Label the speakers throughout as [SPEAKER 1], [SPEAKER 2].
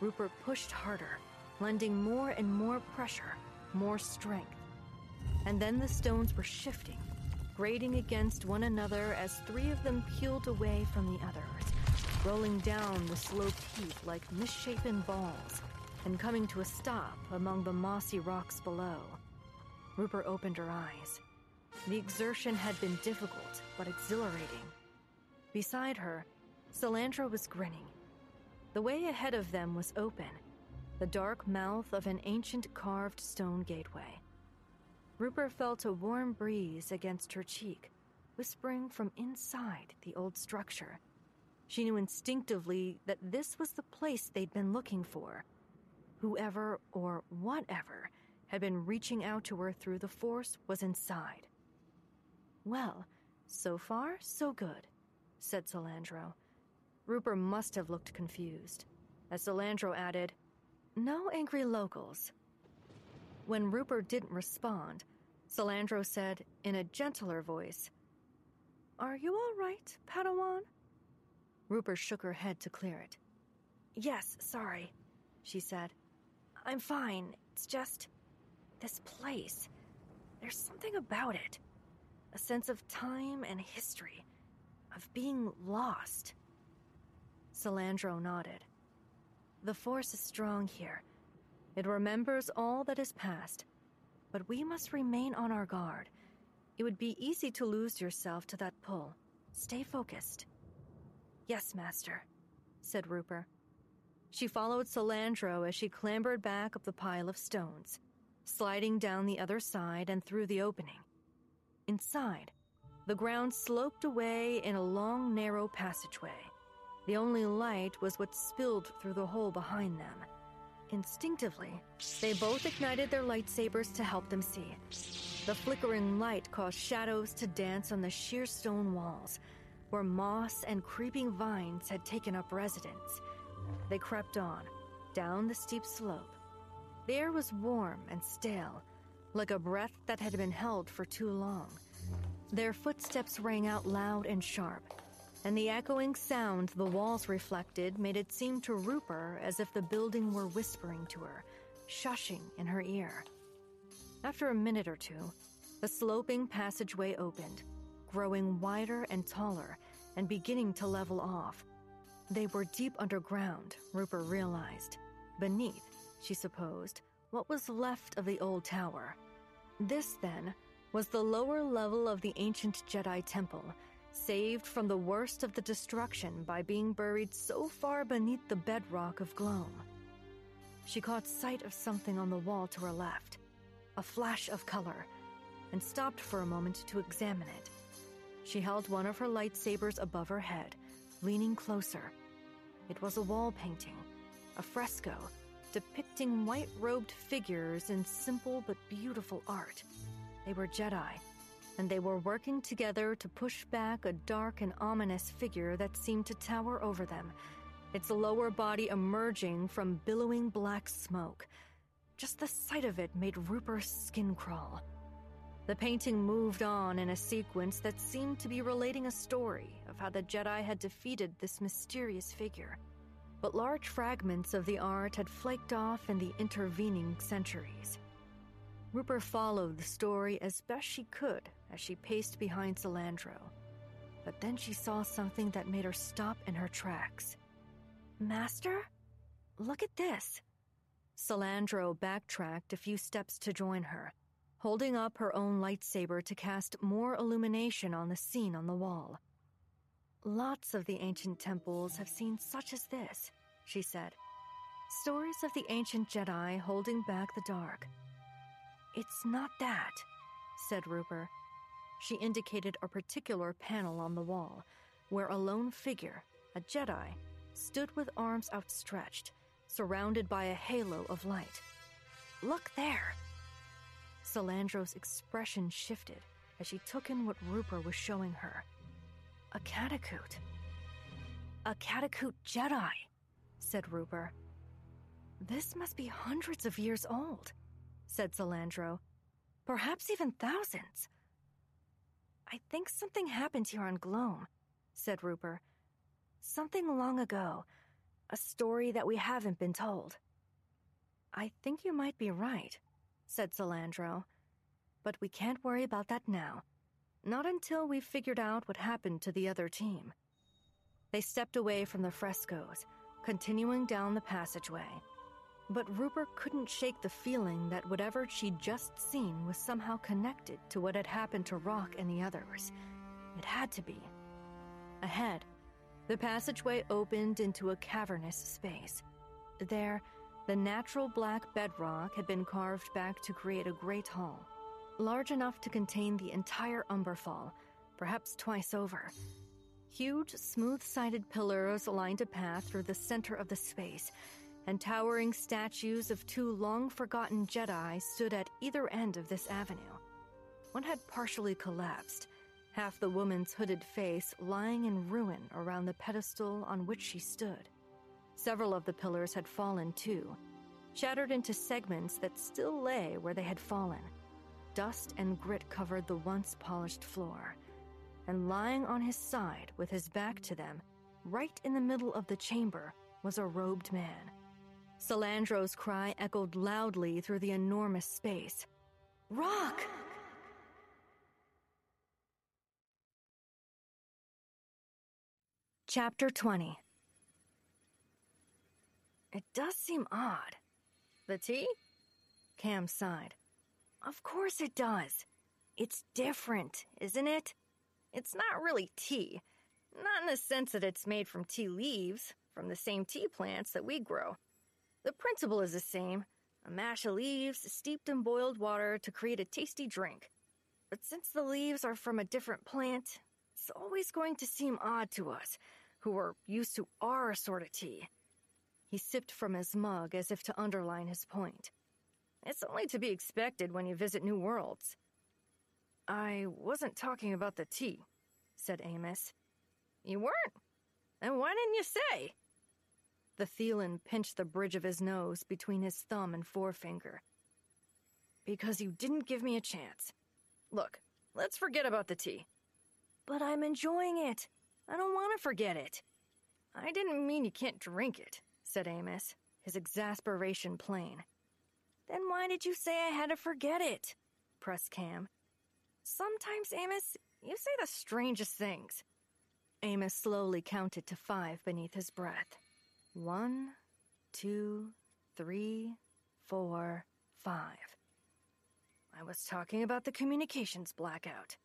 [SPEAKER 1] Rooper pushed harder, lending more and more pressure, more strength. And then the stones were shifting, grating against one another as three of them peeled away from the others, rolling down the sloped heap like misshapen balls, and coming to a stop among the mossy rocks below. Rooper opened her eyes. The exertion had been difficult, but exhilarating. Beside her, Silandra was grinning. The way ahead of them was open, the dark mouth of an ancient carved stone gateway. Rooper felt a warm breeze against her cheek, whispering from inside the old structure. She knew instinctively that this was the place they'd been looking for. Whoever or whatever had been reaching out to her through the force was inside. Well, so far, so good, said Silandra. Rooper must have looked confused, as Silandra added, No angry locals. When Rooper didn't respond, Silandra said in a gentler voice, Are you all right, Padawan? Rooper shook her head to clear it. Yes, sorry, she said. I'm fine. It's just. this place. There's something about it. A sense of time and history, of being lost. Silandra nodded. The force is strong here. It remembers all that is past, but we must remain on our guard. It would be easy to lose yourself to that pull. Stay focused. Yes, Master, said Rooper. She followed Silandra as she clambered back up the pile of stones, sliding down the other side and through the opening. Inside, the ground sloped away in a long, narrow passageway. The only light was what spilled through the hole behind them. Instinctively, they both ignited their lightsabers to help them see. The flickering light caused shadows to dance on the sheer stone walls, where moss and creeping vines had taken up residence. They crept on, down the steep slope. The air was warm and stale, like a breath that had been held for too long. Their footsteps rang out loud and sharp, and the echoing sound the walls reflected made it seem to Rooper as if the building were whispering to her, shushing in her ear. After a minute or two, the sloping passageway opened, growing wider and taller and beginning to level off. They were deep underground, Rooper realized. Beneath, she supposed, what was left of the old tower. This, then, was the lower level of the ancient Jedi Temple saved from the worst of the destruction by being buried so far beneath the bedrock of Gloam. She caught sight of something on the wall to her left, a flash of color, and stopped for a moment to examine it. She held one of her lightsabers above her head, leaning closer. It was a wall painting, a fresco, depicting white robed figures in simple but beautiful art. They were Jedi and they were working together to push back a dark and ominous figure that seemed to tower over them, its lower body emerging from billowing black smoke. Just the sight of it made Rooper's skin crawl. The painting moved on in a sequence that seemed to be relating a story of how the Jedi had defeated this mysterious figure. But large fragments of the art had flaked off in the intervening centuries. Rooper followed the story as best she could as she paced behind Silandra. But then she saw something that made her stop in her tracks. Master? Look at this. Silandra backtracked a few steps to join her, holding up her own lightsaber to cast more illumination on the scene on the wall. Lots of the ancient temples have seen such as this, she said. Stories of the ancient Jedi holding back the dark. It's not that, said Rooper, she indicated a particular panel on the wall, where a lone figure, a Jedi, stood with arms outstretched, surrounded by a halo of light. Look there! Silandra's expression shifted as she took in what Rooper was showing her. A Catacoot. A Catacoot Jedi, said Rooper. This must be hundreds of years old, said Silandra. Perhaps even thousands. I think something happened here on Gloam, said Rooper. Something long ago. A story that we haven't been told. I think you might be right, said Silandra. But we can't worry about that now. Not until we've figured out what happened to the other team. They stepped away from the frescoes, continuing down the passageway. But Rooper couldn't shake the feeling that whatever she'd just seen was somehow connected to what had happened to Rock and the others. It had to be. Ahead, the passageway opened into a cavernous space. There, the natural black bedrock had been carved back to create a great hall, large enough to contain the entire Umberfall, perhaps twice over. Huge, smooth sided pillars lined a path through the center of the space, and towering statues of two long forgotten Jedi stood at either end of this avenue. One had partially collapsed, half the woman's hooded face lying in ruin around the pedestal on which she stood. Several of the pillars had fallen too, shattered into segments that still lay where they had fallen. Dust and grit covered the once polished floor. And lying on his side with his back to them, right in the middle of the chamber, was a robed man. Silandra's cry echoed loudly through the enormous space. Rock! Chapter 20 It does seem odd. The tea? Cam sighed. Of course it does. It's different, isn't it? It's not really tea. Not in the sense that it's made from tea leaves, from the same tea plants that we grow. The principle is the same a mash of leaves steeped in boiled water to create a tasty drink. But since the leaves are from a different plant, it's always going to seem odd to us, who are used to our sort of tea. He sipped from his mug as if to underline his point. It's only to be expected when you visit new worlds. I wasn't talking about the tea, said Amos. You weren't? Then why didn't you say? The Theelin pinched the bridge of his nose between his thumb and forefinger. Because you didn't give me a chance. Look, let's forget about the tea. But I'm enjoying it. I don't want to forget it. I didn't mean you can't drink it, said Amos, his exasperation plain. Then why did you say I had to forget it? pressed Cam. Sometimes, Amos, you say the strangest things. Amos slowly counted to five beneath his breath. One, two, three, four, five. I was talking about the communications blackout.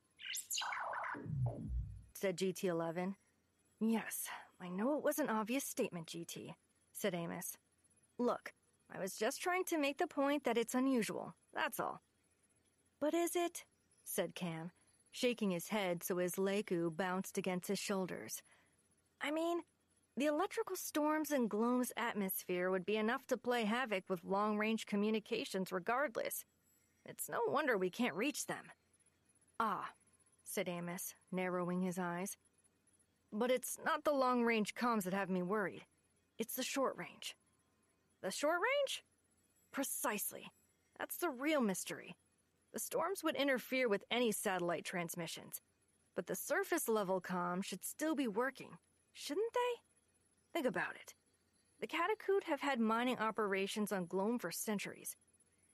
[SPEAKER 1] Said GT 11. Yes, I know it was an obvious statement, GT, said Amos. Look, I was just trying to make the point that it's unusual, that's all. But is it? said Cam, shaking his head so his lekku bounced against his shoulders. I mean, the electrical storms in Gloam's atmosphere would be enough to play havoc with long range communications regardless. It's no wonder we can't reach them. Ah, said Amos, narrowing his eyes. But it's not the long range comms that have me worried. It's the short range. The short range? Precisely. That's the real mystery. The storms would interfere with any satellite transmissions, but the surface level comm should still be working, shouldn't they? Think about it. The Catacoot have had mining operations on Gloam for centuries.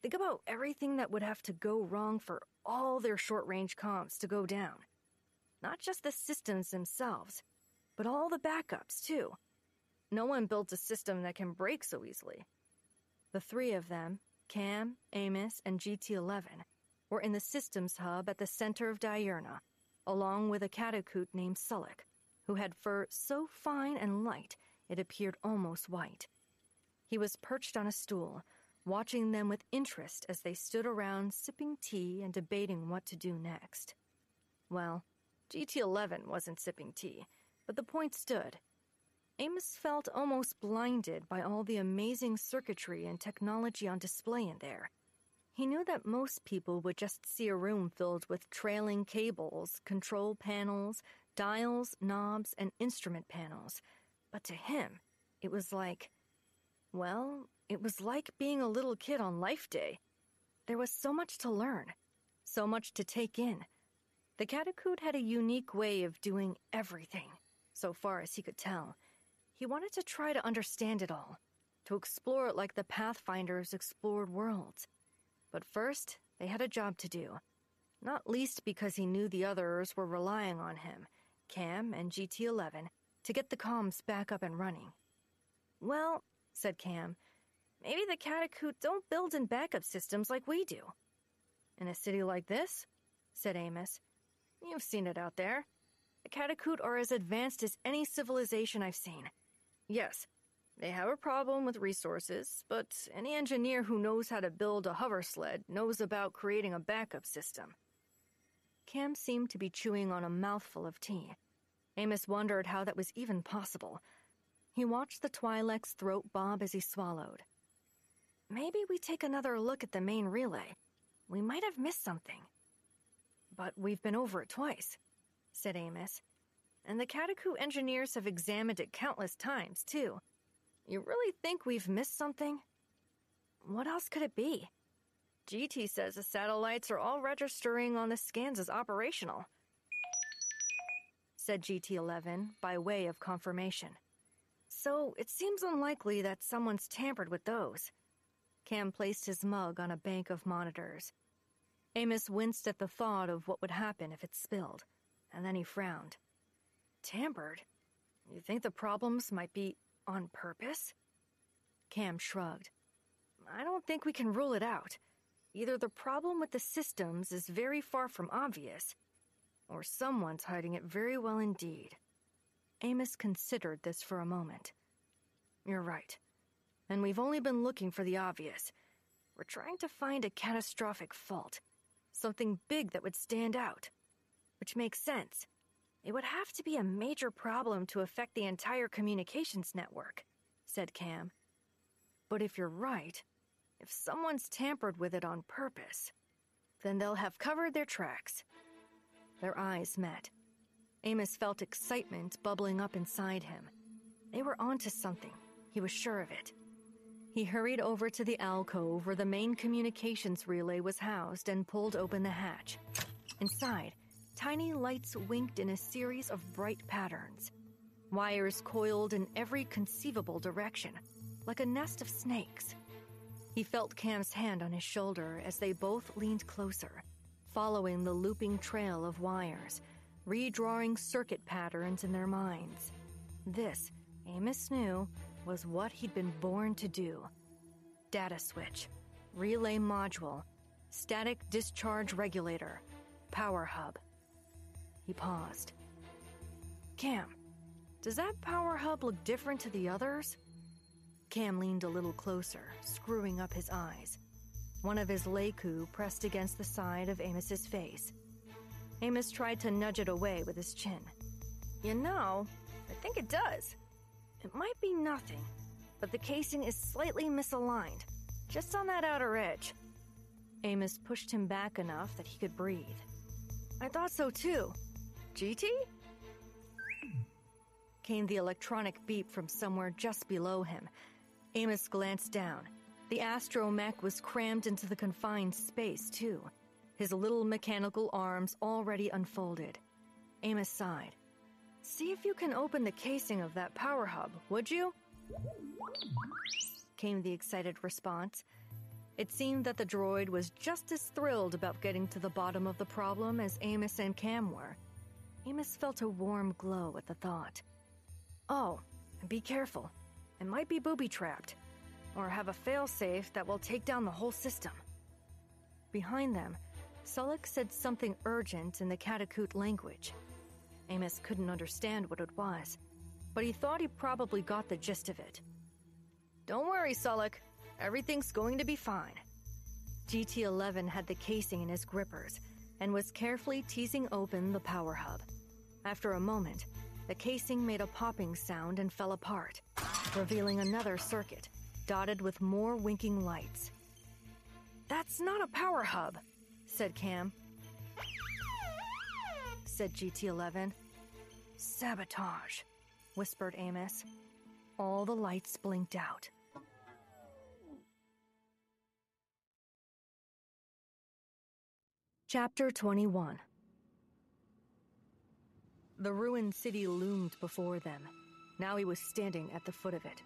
[SPEAKER 1] Think about everything that would have to go wrong for all their short range comms to go down. Not just the systems themselves, but all the backups, too. No one built a system that can break so easily. The three of them, Cam, Amos, and GT 11, were in the systems hub at the center of Diurna, along with a Catacoot named Sullik, who had fur so fine and light it appeared almost white. He was perched on a stool, watching them with interest as they stood around sipping tea and debating what to do next. Well, GT 11 wasn't sipping tea, but the point stood. Amos felt almost blinded by all the amazing circuitry and technology on display in there. He knew that most people would just see a room filled with trailing cables, control panels, dials, knobs, and instrument panels. But to him, it was like, well, it was like being a little kid on Life Day. There was so much to learn, so much to take in. The Catacoot had a unique way of doing everything, so far as he could tell. He wanted to try to understand it all, to explore it like the Pathfinders explored worlds. But first, they had a job to do. Not least because he knew the others were relying on him, Cam and GT 11, to get the comms back up and running. Well, said Cam, maybe the Catacoot don't build in backup systems like we do. In a city like this? said Amos. You've seen it out there. The Catacoot are as advanced as any civilization I've seen. Yes, they have a problem with resources, but any engineer who knows how to build a hover sled knows about creating a backup system. Cam seemed to be chewing on a mouthful of tea. Amos wondered how that was even possible. He watched the Twi'lek's throat bob as he swallowed. Maybe we take another look at the main relay. We might have missed something. But we've been over it twice, said Amos. And the Catacoot engineers have examined it countless times, too. You really think we've missed something? What else could it be? GT says the satellites are all registering on the scans as operational, said GT 11 by way of confirmation. So it seems unlikely that someone's tampered with those. Cam placed his mug on a bank of monitors. Amos winced at the thought of what would happen if it spilled, and then he frowned. Tampered? You think the problems might be on purpose? Cam shrugged. I don't think we can rule it out. Either the problem with the systems is very far from obvious, or someone's hiding it very well indeed. Amos considered this for a moment. You're right. And we've only been looking for the obvious. We're trying to find a catastrophic fault. Something big that would stand out. Which makes sense. It would have to be a major problem to affect the entire communications network, said Cam. But if you're right, if someone's tampered with it on purpose, then they'll have covered their tracks. Their eyes met. Amos felt excitement bubbling up inside him. They were onto something. He was sure of it. He hurried over to the alcove where the main communications relay was housed and pulled open the hatch. Inside, tiny lights winked in a series of bright patterns. Wires coiled in every conceivable direction, like a nest of snakes. He felt Cam's hand on his shoulder as they both leaned closer, following the looping trail of wires, redrawing circuit patterns in their minds. This, Amos knew, was what he'd been born to do. Data switch, relay module, static discharge regulator, power hub. He paused. Cam, does that power hub look different to the others? Cam leaned a little closer, screwing up his eyes. One of his lekku pressed against the side of Amos's face. Amos tried to nudge it away with his chin. You know, I think it does. It might be nothing, but the casing is slightly misaligned, just on that outer edge. Amos pushed him back enough that he could breathe. I thought so too. GT? Came the electronic beep from somewhere just below him. Amos glanced down. The astromech was crammed into the confined space, too, his little mechanical arms already unfolded. Amos sighed. See if you can open the casing of that power hub, would you? Came the excited response. It seemed that the droid was just as thrilled about getting to the bottom of the problem as Amos and Cam were. Amos felt a warm glow at the thought. Oh, and be careful. It might be booby trapped, or have a failsafe that will take down the whole system. Behind them, Sulek said something urgent in the Catacoot language. Amos couldn't understand what it was, but he thought he probably got the gist of it. Don't worry, Sulek. Everything's going to be fine. GT 11 had the casing in his grippers and was carefully teasing open the power hub. After a moment, the casing made a popping sound and fell apart, revealing another circuit, dotted with more winking lights. That's not a power hub, said Cam. Said GT 11. Sabotage, whispered Amos. All the lights blinked out. Chapter 21 The ruined city loomed before them. Now he was standing at the foot of it.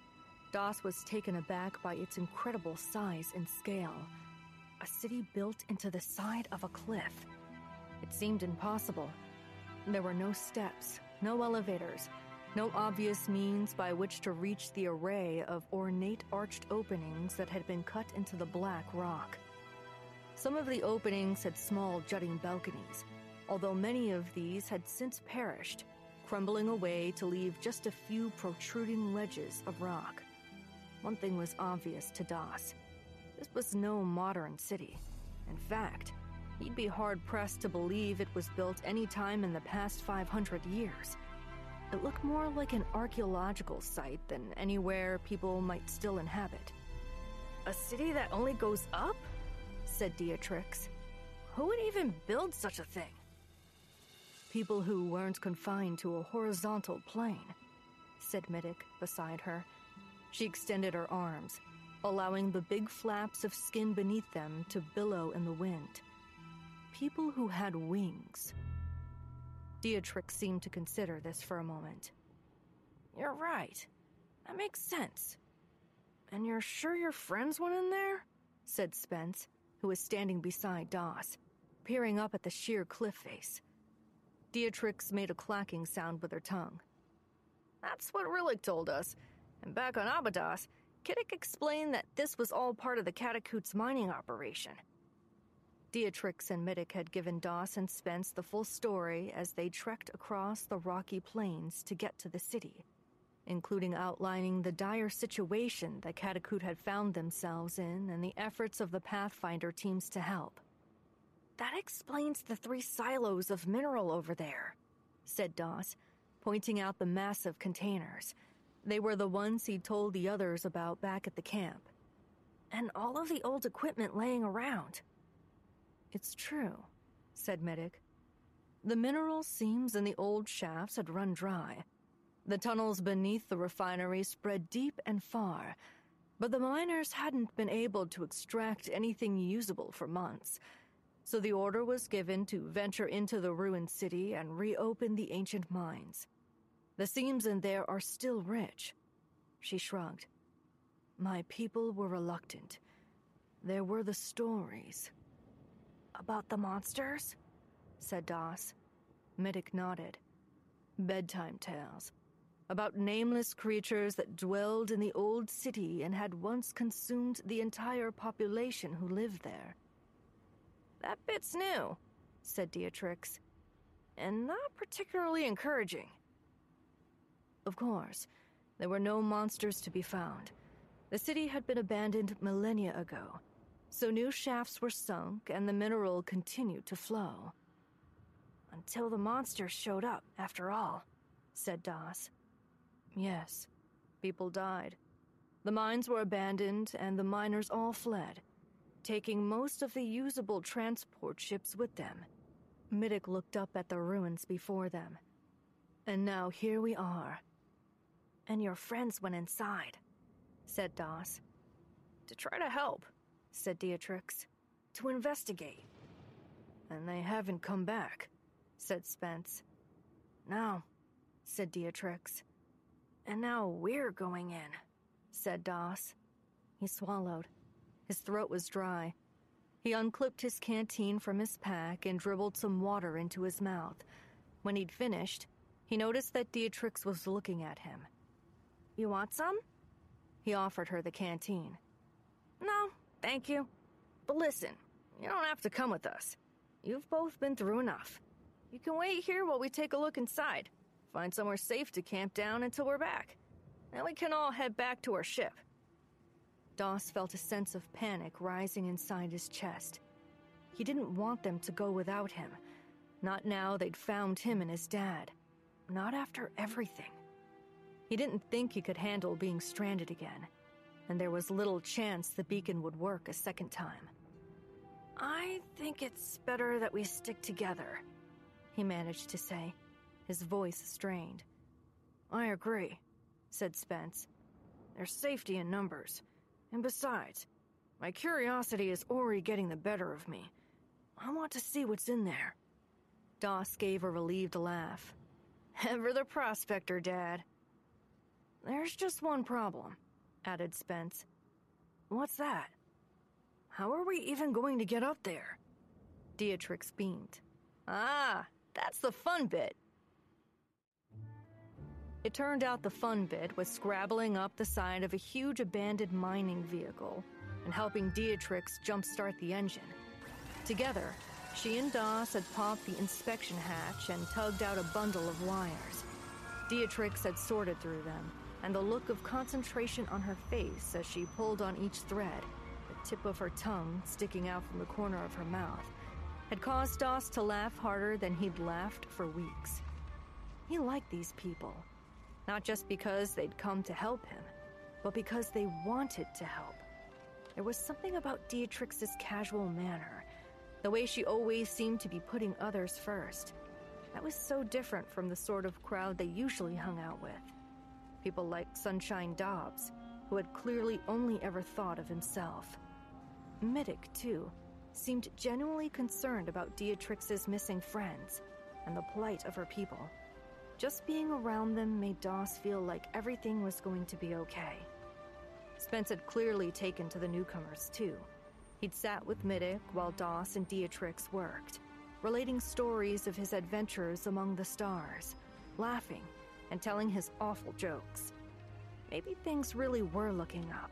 [SPEAKER 1] Doss was taken aback by its incredible size and scale. A city built into the side of a cliff. It seemed impossible. There were no steps, no elevators, no obvious means by which to reach the array of ornate arched openings that had been cut into the black rock. Some of the openings had small jutting balconies, although many of these had since perished, crumbling away to leave just a few protruding ledges of rock. One thing was obvious to Doss. This was no modern city. In fact, he'd be hard pressed to believe it was built any time in the past 500 years. It looked more like an archaeological site than anywhere people might still inhabit. A city that only goes up? said Dietrix. Who would even build such a thing? People who weren't confined to a horizontal plane, said Middick beside her. She extended her arms, allowing the big flaps of skin beneath them to billow in the wind. People who had wings. Dietrich seemed to consider this for a moment. You're right. That makes sense. And you're sure your friends went in there? said Spence, who was standing beside Doss, peering up at the sheer cliff face. Dietrich made a clacking sound with her tongue. That's what Rillick told us. And back on Abydos, Kiddick explained that this was all part of the Catacoots mining operation. Dietrix and Middick had given Doss and Spence the full story as they trekked across the rocky plains to get to the city, including outlining the dire situation that Catacoot had found themselves in and the efforts of the Pathfinder teams to help. That explains the three silos of mineral over there, said Doss, pointing out the massive containers. They were the ones he'd told the others about back at the camp. And all of the old equipment laying around. It's true, said Middick. The mineral seams in the old shafts had run dry. The tunnels beneath the refinery spread deep and far, but the miners hadn't been able to extract anything usable for months. So the order was given to venture into the ruined city and reopen the ancient mines. The seams in there are still rich. She shrugged. My people were reluctant. There were the stories. About the monsters? said Doss. Middick nodded. Bedtime tales. About nameless creatures that dwelled in the old city and had once consumed the entire population who lived there. That bit's new, said Dietrix, and not particularly encouraging. Of course, there were no monsters to be found. The city had been abandoned millennia ago, so new shafts were sunk and the mineral continued to flow. Until the monsters showed up, after all, said Doss. Yes, people died. The mines were abandoned and the miners all fled, taking most of the usable transport ships with them. Middick looked up at the ruins before them. And now here we are. And your friends went inside, said Doss. To try to help, said Dietrix. To investigate. And they haven't come back, said Spence. No, said Dietrix. And now we're going in, said Doss. He swallowed. His throat was dry. He unclipped his canteen from his pack and dribbled some water into his mouth. When he'd finished, he noticed that Dietrix was looking at him. You want some? He offered her the canteen. No, Thank you. But listen, you don't have to come with us. You've both been through enough. You can wait here while we take a look inside. Find somewhere safe to camp down until we're back. Then we can all head back to our ship. Doss felt a sense of panic rising inside his chest. He didn't want them to go without him. Not now they'd found him and his dad. Not after everything. He didn't think he could handle being stranded again and there was little chance the beacon would work a second time. I think it's better that we stick together, he managed to say, his voice strained. I agree, said Spence. There's safety in numbers. And besides, my curiosity is already getting the better of me. I want to see what's in there. Doss gave a relieved laugh. Ever the prospector, Dad. There's just one problem, added Spence. What's that? How are we even going to get up there? Beatrix beamed. Ah, that's the fun bit. It turned out the fun bit was scrabbling up the side of a huge abandoned mining vehicle and helping Beatrix jumpstart the engine. Together, she and Doss had popped the inspection hatch and tugged out a bundle of wires. Beatrix had sorted through them, and the look of concentration on her face as she pulled on each thread, the tip of her tongue sticking out from the corner of her mouth, had caused Doss to laugh harder than he'd laughed for weeks. He liked these people, not just because they'd come to help him, but because they wanted to help. There was something about Beatrix's casual manner, the way she always seemed to be putting others first. That was so different from the sort of crowd they usually hung out with. People like Sunshine Dobbs, who had clearly only ever thought of himself. Middick, too, seemed genuinely concerned about Deatrix's missing friends and the plight of her people. Just being around them made Doss feel like everything was going to be okay. Spence had clearly taken to the newcomers, too. He'd sat with Middick while Doss and Deatrix worked, relating stories of his adventures among the stars, laughing and telling his awful jokes. Maybe things really were looking up.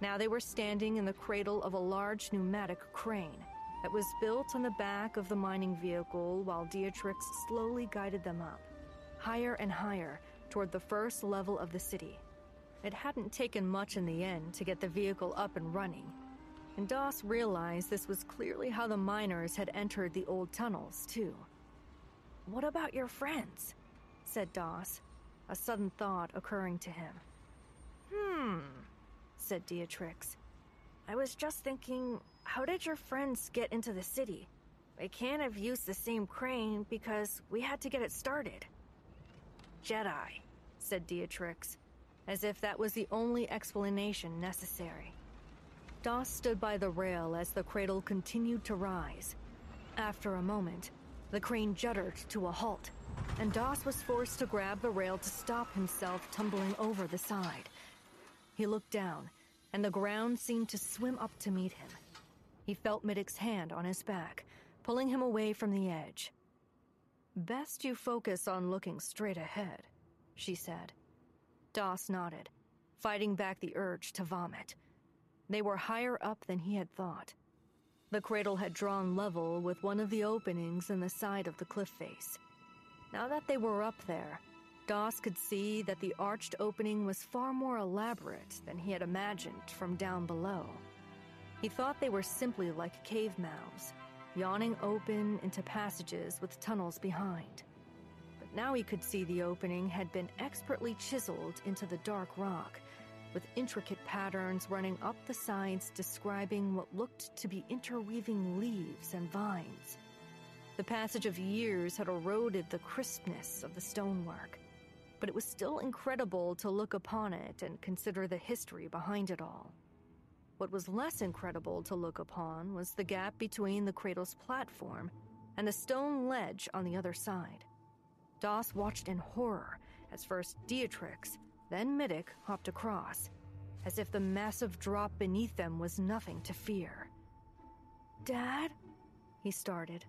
[SPEAKER 1] Now they were standing in the cradle of a large pneumatic crane that was built on the back of the mining vehicle while Beatrix slowly guided them up, higher and higher toward the first level of the city. It hadn't taken much in the end to get the vehicle up and running, and Doss realized this was clearly how the miners had entered the old tunnels, too. What about your friends? Said Doss, a sudden thought occurring to him. Hmm, said Deatrix. I was just thinking, how did your friends get into the city? They can't have used the same crane because we had to get it started. Jedi, said Deatrix, as if that was the only explanation necessary. Doss stood by the rail as the cradle continued to rise. After a moment, the crane juddered to a halt, and Doss was forced to grab the rail to stop himself tumbling over the side. He looked down, and the ground seemed to swim up to meet him. He felt Middick's hand on his back, pulling him away from the edge. Best you focus on looking straight ahead, she said. Doss nodded, fighting back the urge to vomit. They were higher up than he had thought. The cradle had drawn level with one of the openings in the side of the cliff face. Now that they were up there, Doss could see that the arched opening was far more elaborate than he had imagined from down below. He thought they were simply like cave mouths, yawning open into passages with tunnels behind. But now he could see the opening had been expertly chiseled into the dark rock with intricate patterns running up the sides describing what looked to be interweaving leaves and vines. The passage of years had eroded the crispness of the stonework, but it was still incredible to look upon it and consider the history behind it all. What was less incredible to look upon was the gap between the cradle's platform and the stone ledge on the other side. Doss watched in horror as first Deatrix, then Middick hopped across, as if the massive drop beneath them was nothing to fear. Dad? He started,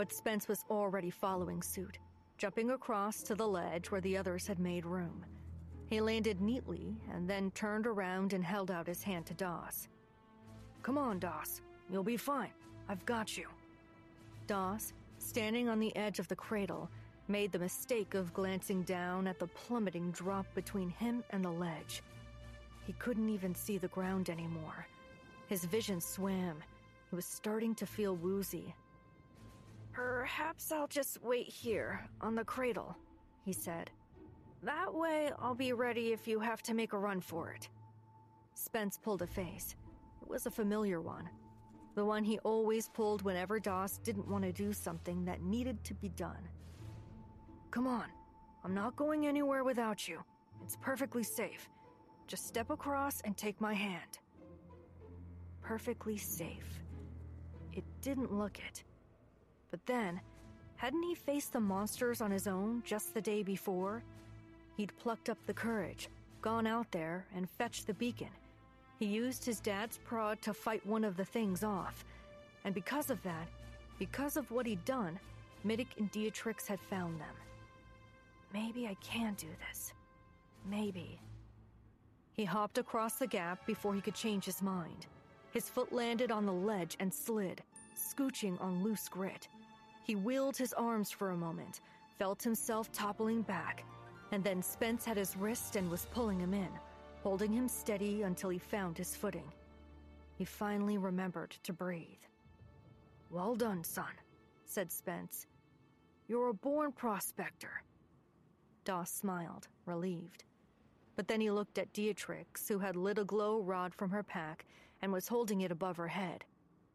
[SPEAKER 1] but Spence was already following suit, jumping across to the ledge where the others had made room. He landed neatly and then turned around and held out his hand to Doss. Come on, Doss. You'll be fine. I've got you. Doss, standing on the edge of the cradle, made the mistake of glancing down at the plummeting drop between him and the ledge. He couldn't even see the ground anymore. His vision swam. He was starting to feel woozy. Perhaps I'll just wait here, on the cradle, he said. That way I'll be ready if you have to make a run for it. Spence pulled a face. It was a familiar one. The one he always pulled whenever Doss didn't want to do something that needed to be done. Come on. I'm not going anywhere without you. It's perfectly safe. Just step across and take my hand. Perfectly safe. It didn't look it. But then, hadn't he faced the monsters on his own just the day before? he'd plucked up the courage, gone out there, and fetched the beacon. He used his dad's prod to fight one of the things off. And because of that, because of what he'd done, Middick and Dietrich had found them. Maybe I can do this. Maybe. He hopped across the gap before he could change his mind. His foot landed on the ledge and slid, scooching on loose grit. He wheeled his arms for a moment, felt himself toppling back, and then Spence had his wrist and was pulling him in, holding him steady until he found his footing. He finally remembered to breathe. Well done, son, said Spence. You're a born prospector. Doss smiled, relieved. But then he looked at Dietrich, who had lit a glow rod from her pack and was holding it above her head,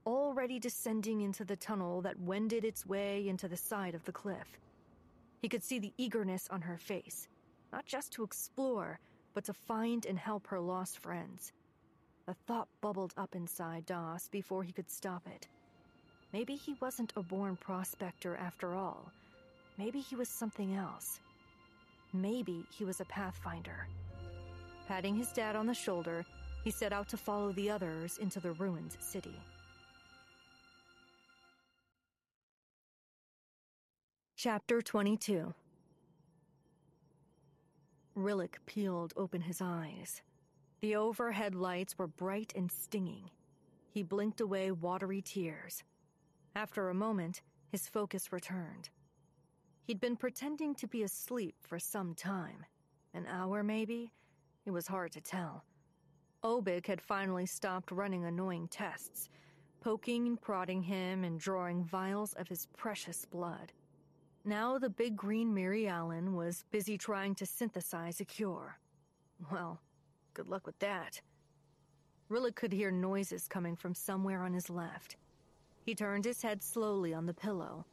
[SPEAKER 1] already descending into the tunnel that wended its way into the side of the cliff. He could see the eagerness on her face, not just to explore, but to find and help her lost friends. A thought bubbled up inside Doss before he could stop it. Maybe he wasn't a born prospector after all. Maybe he was something else. Maybe he was a pathfinder. Patting his dad on the shoulder, he set out to follow the others into the ruined city. Chapter 22 Rillick peeled open his eyes. The overhead lights were bright and stinging. He blinked away watery tears. After a moment, his focus returned. He'd been pretending to be asleep for some time. An hour, maybe? It was hard to tell. Obig had finally stopped running annoying tests, poking and prodding him and drawing vials of his precious blood. Now the big green Mirialan was busy trying to synthesize a cure. Well, good luck with that. Rillick could hear noises coming from somewhere on his left. He turned his head slowly on the pillow,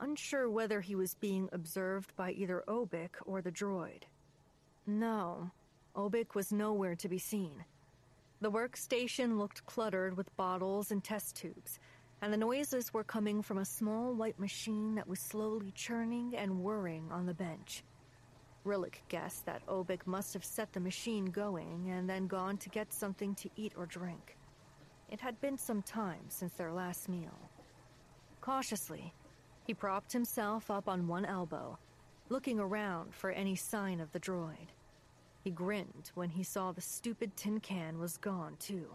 [SPEAKER 1] unsure whether he was being observed by either Obik or the droid. No, Obik was nowhere to be seen. The workstation looked cluttered with bottles and test tubes, and the noises were coming from a small white machine that was slowly churning and whirring on the bench. Rillick guessed that Obik must have set the machine going and then gone to get something to eat or drink. It had been some time since their last meal. Cautiously, he propped himself up on one elbow, looking around for any sign of the droid. He grinned when he saw the stupid tin can was gone, too.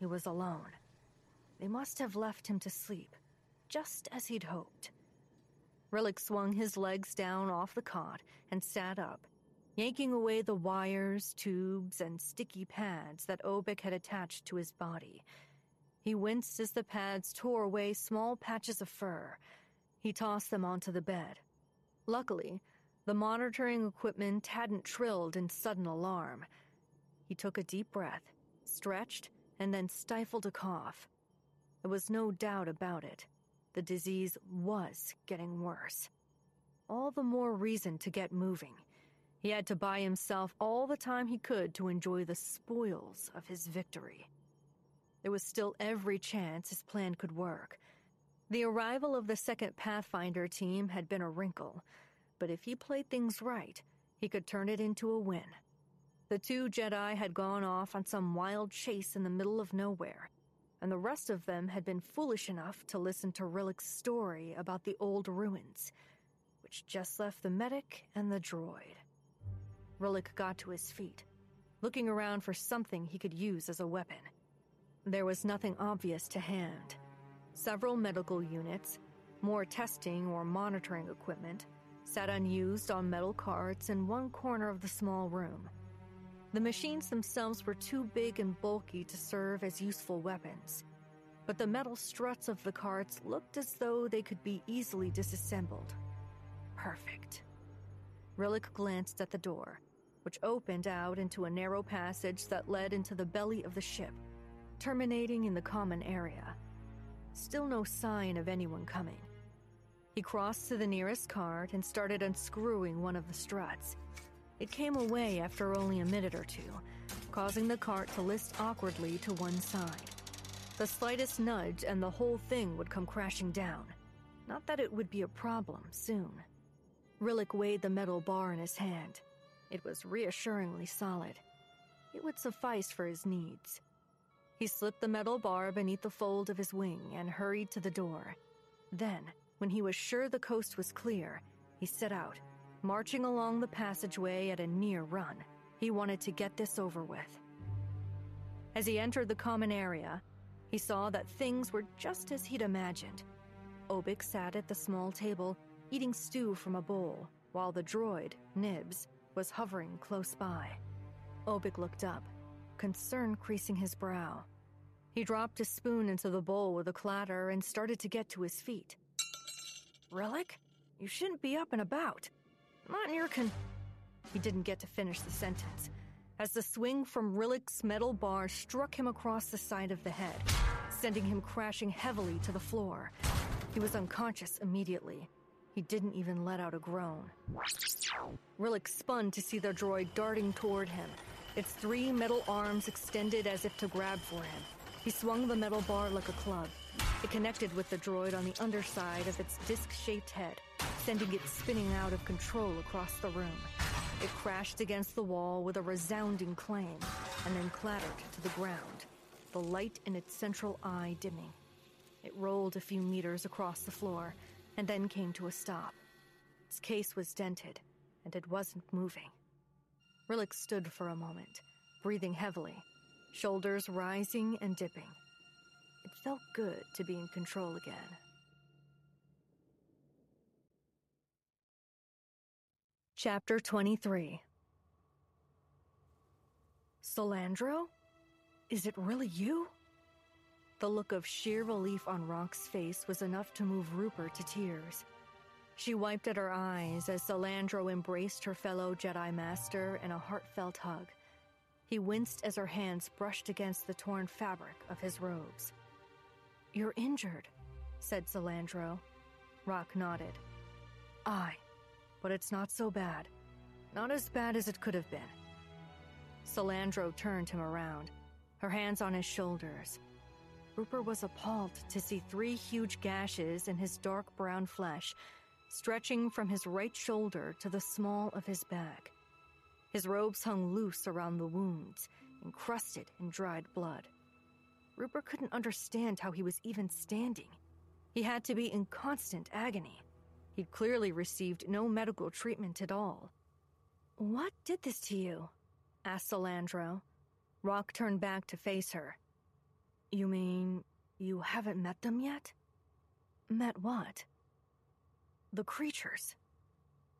[SPEAKER 1] He was alone. They must have left him to sleep, just as he'd hoped. Rillick swung his legs down off the cot and sat up, yanking away the wires, tubes, and sticky pads that Obik had attached to his body. He winced as the pads tore away small patches of fur, he tossed them onto the bed. Luckily, the monitoring equipment hadn't trilled in sudden alarm. He took a deep breath, stretched, and then stifled a cough. There was no doubt about it. The disease was getting worse. All the more reason to get moving. He had to buy himself all the time he could to enjoy the spoils of his victory. There was still every chance his plan could work. The arrival of the second Pathfinder team had been a wrinkle, but if he played things right, he could turn it into a win. The two Jedi had gone off on some wild chase in the middle of nowhere, and the rest of them had been foolish enough to listen to Rillick's story about the old ruins, which just left the medic and the droid. Rillick got to his feet, looking around for something he could use as a weapon. There was nothing obvious to hand Several medical units, more testing or monitoring equipment, sat unused on metal carts in one corner of the small room. The machines themselves were too big and bulky to serve as useful weapons, but the metal struts of the carts looked as though they could be easily disassembled. Perfect. Rillick glanced at the door, which opened out into a narrow passage that led into the belly of the ship, terminating in the common area. Still no sign of anyone coming. He crossed to the nearest cart and started unscrewing one of the struts. It came away after only a minute or two, causing the cart to list awkwardly to one side. The slightest nudge and the whole thing would come crashing down. Not that it would be a problem soon. Rillick weighed the metal bar in his hand. It was reassuringly solid. It would suffice for his needs. He slipped the metal bar beneath the fold of his wing and hurried to the door. Then, when he was sure the coast was clear, he set out, marching along the passageway at a near run. He wanted to get this over with. As he entered the common area, he saw that things were just as he'd imagined. Obik sat at the small table, eating stew from a bowl, while the droid, Nibs, was hovering close by. Obik looked up, concern creasing his brow. He dropped his spoon into the bowl with a clatter and started to get to his feet. Rillick? You shouldn't be up and about. Not in. He didn't get to finish the sentence as the swing from Rillick's metal bar struck him across the side of the head, sending him crashing heavily to the floor. He was unconscious immediately. He didn't even let out a groan. Rillick spun to see the droid darting toward him, its three metal arms extended as if to grab for him. He swung the metal bar like a club. It connected with the droid on the underside of its disc shaped head, sending it spinning out of control across the room. It crashed against the wall with a resounding clang and then clattered to the ground, the light in its central eye dimming. It rolled a few meters across the floor and then came to a stop. Its case was dented, and it wasn't moving. Rillick stood for a moment, breathing heavily, shoulders rising and dipping. It felt good to be in control again. Chapter 23 Silandra? Is it really you? The look of sheer relief on Rock's face was enough to move Rooper to tears. She wiped at her eyes as Silandra embraced her fellow Jedi Master in a heartfelt hug. He winced as her hands brushed against the torn fabric of his robes. You're injured, said Silandra. Rock nodded. Aye, but it's not so bad. Not as bad as it could have been. Silandra turned him around, her hands on his shoulders. Rooper was appalled to see three huge gashes in his dark brown flesh, stretching from his right shoulder to the small of his back. His robes hung loose around the wounds, encrusted in dried blood. Rooper couldn't understand how he was even standing. He had to be in constant agony. He'd clearly received no medical treatment at all. What did this to you? asked Silandra. Rock turned back to face her. You mean you haven't met them yet? Met what? The creatures.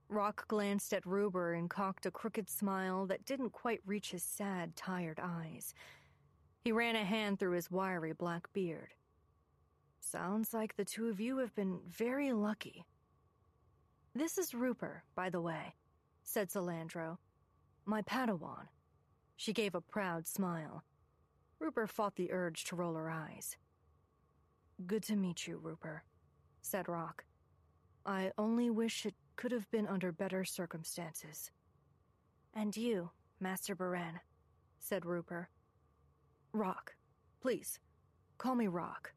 [SPEAKER 1] Rock glanced at Rooper and cocked a crooked smile that didn't quite reach his sad, tired eyes. He ran a hand through his wiry black beard. Sounds like the two of you have been very lucky. This is Rooper, by the way, said Silandra. My Padawan. She gave a proud smile. Rooper fought the urge to roll her eyes. Good to meet you, Rooper, said Rock. I only wish it could have been under better circumstances. And you, Master Baran, said Rooper. Rock, please, call me Rock.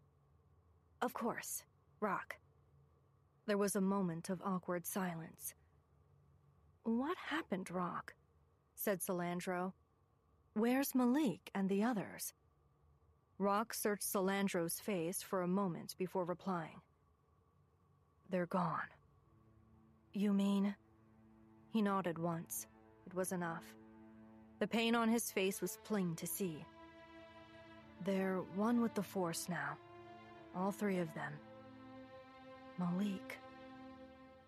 [SPEAKER 1] Of course, Rock. There was a moment of awkward silence. What happened, Rock? said Silandra. Where's Malik and the others? Rock searched Silandra's face for a moment before replying. They're gone. You mean? He nodded once. It was enough. The pain on his face was plain to see. They're one with the Force now. All three of them. Malik.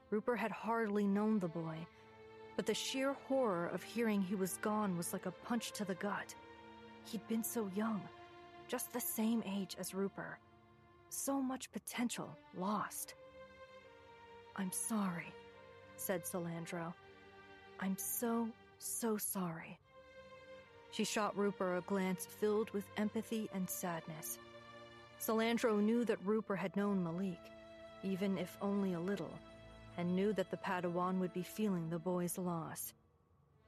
[SPEAKER 1] Rooper had hardly known the boy, but the sheer horror of hearing he was gone was like a punch to the gut. He'd been so young, just the same age as Rooper. So much potential lost. I'm sorry, said Silandra. I'm so, so sorry. She shot Rooper a glance filled with empathy and sadness. Silandra knew that Rooper had known Malik, even if only a little and knew that the Padawan would be feeling the boy's loss.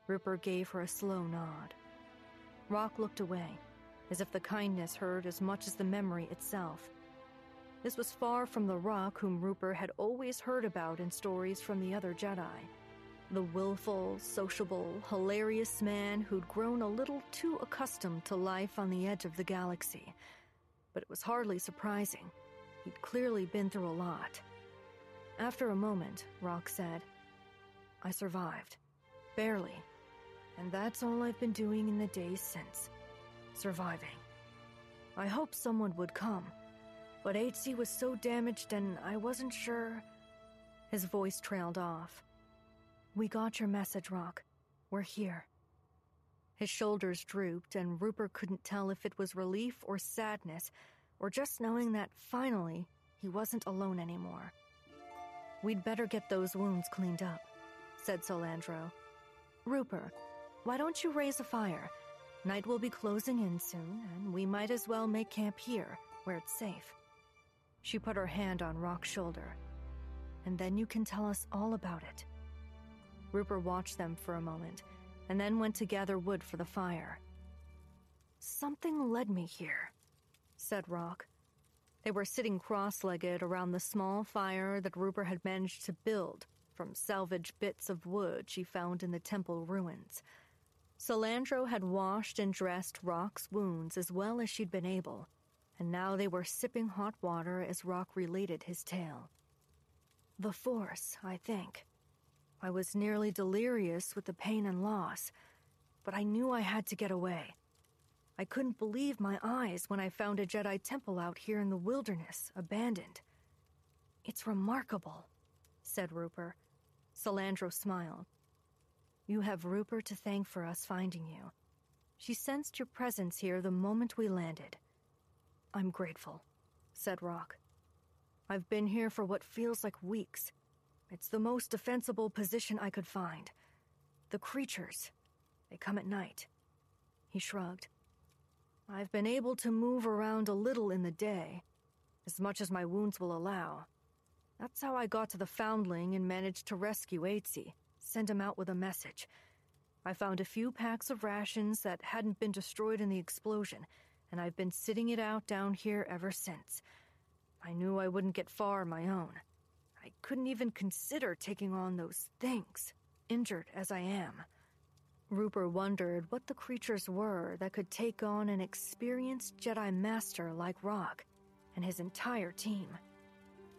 [SPEAKER 1] Rooper gave her a slow nod. Rock looked away, as if the kindness hurt as much as the memory itself. This was far from the Rock whom Rooper had always heard about in stories from the other Jedi. The willful, sociable, hilarious man who'd grown a little too accustomed to life on the edge of the galaxy. But it was hardly surprising. He'd clearly been through a lot. After a moment, Rock said, I survived. Barely. And that's all I've been doing in the days since. Surviving. I hoped someone would come, but 8C was so damaged and I wasn't sure. His voice trailed off. We got your message, Rock. We're here. His shoulders drooped, and Rooper couldn't tell if it was relief or sadness, or just knowing that finally he wasn't alone anymore. We'd better get those wounds cleaned up, said Silandra. Rooper, why don't you raise a fire? Night will be closing in soon, and we might as well make camp here, where it's safe. She put her hand on Rock's shoulder. And then you can tell us all about it. Rooper watched them for a moment, and then went to gather wood for the fire. Something led me here, said Rock. They were sitting cross legged around the small fire that Rooper had managed to build from salvaged bits of wood she found in the temple ruins. Silandra had washed and dressed Rock's wounds as well as she'd been able, and now they were sipping hot water as Rock related his tale. The Force, I think. I was nearly delirious with the pain and loss, but I knew I had to get away. I couldn't believe my eyes when I found a Jedi temple out here in the wilderness, abandoned. It's remarkable, said Rooper. Silandra smiled. You have Rooper to thank for us finding you. She sensed your presence here the moment we landed. I'm grateful, said Rock. I've been here for what feels like weeks. It's the most defensible position I could find. The creatures, they come at night. He shrugged. I've been able to move around a little in the day, as much as my wounds will allow. That's how I got to the Foundling and managed to rescue 8C send him out with a message. I found a few packs of rations that hadn't been destroyed in the explosion, and I've been sitting it out down here ever since. I knew I wouldn't get far on my own. I couldn't even consider taking on those things, injured as I am. Rooper wondered what the creatures were that could take on an experienced Jedi Master like Rock and his entire team.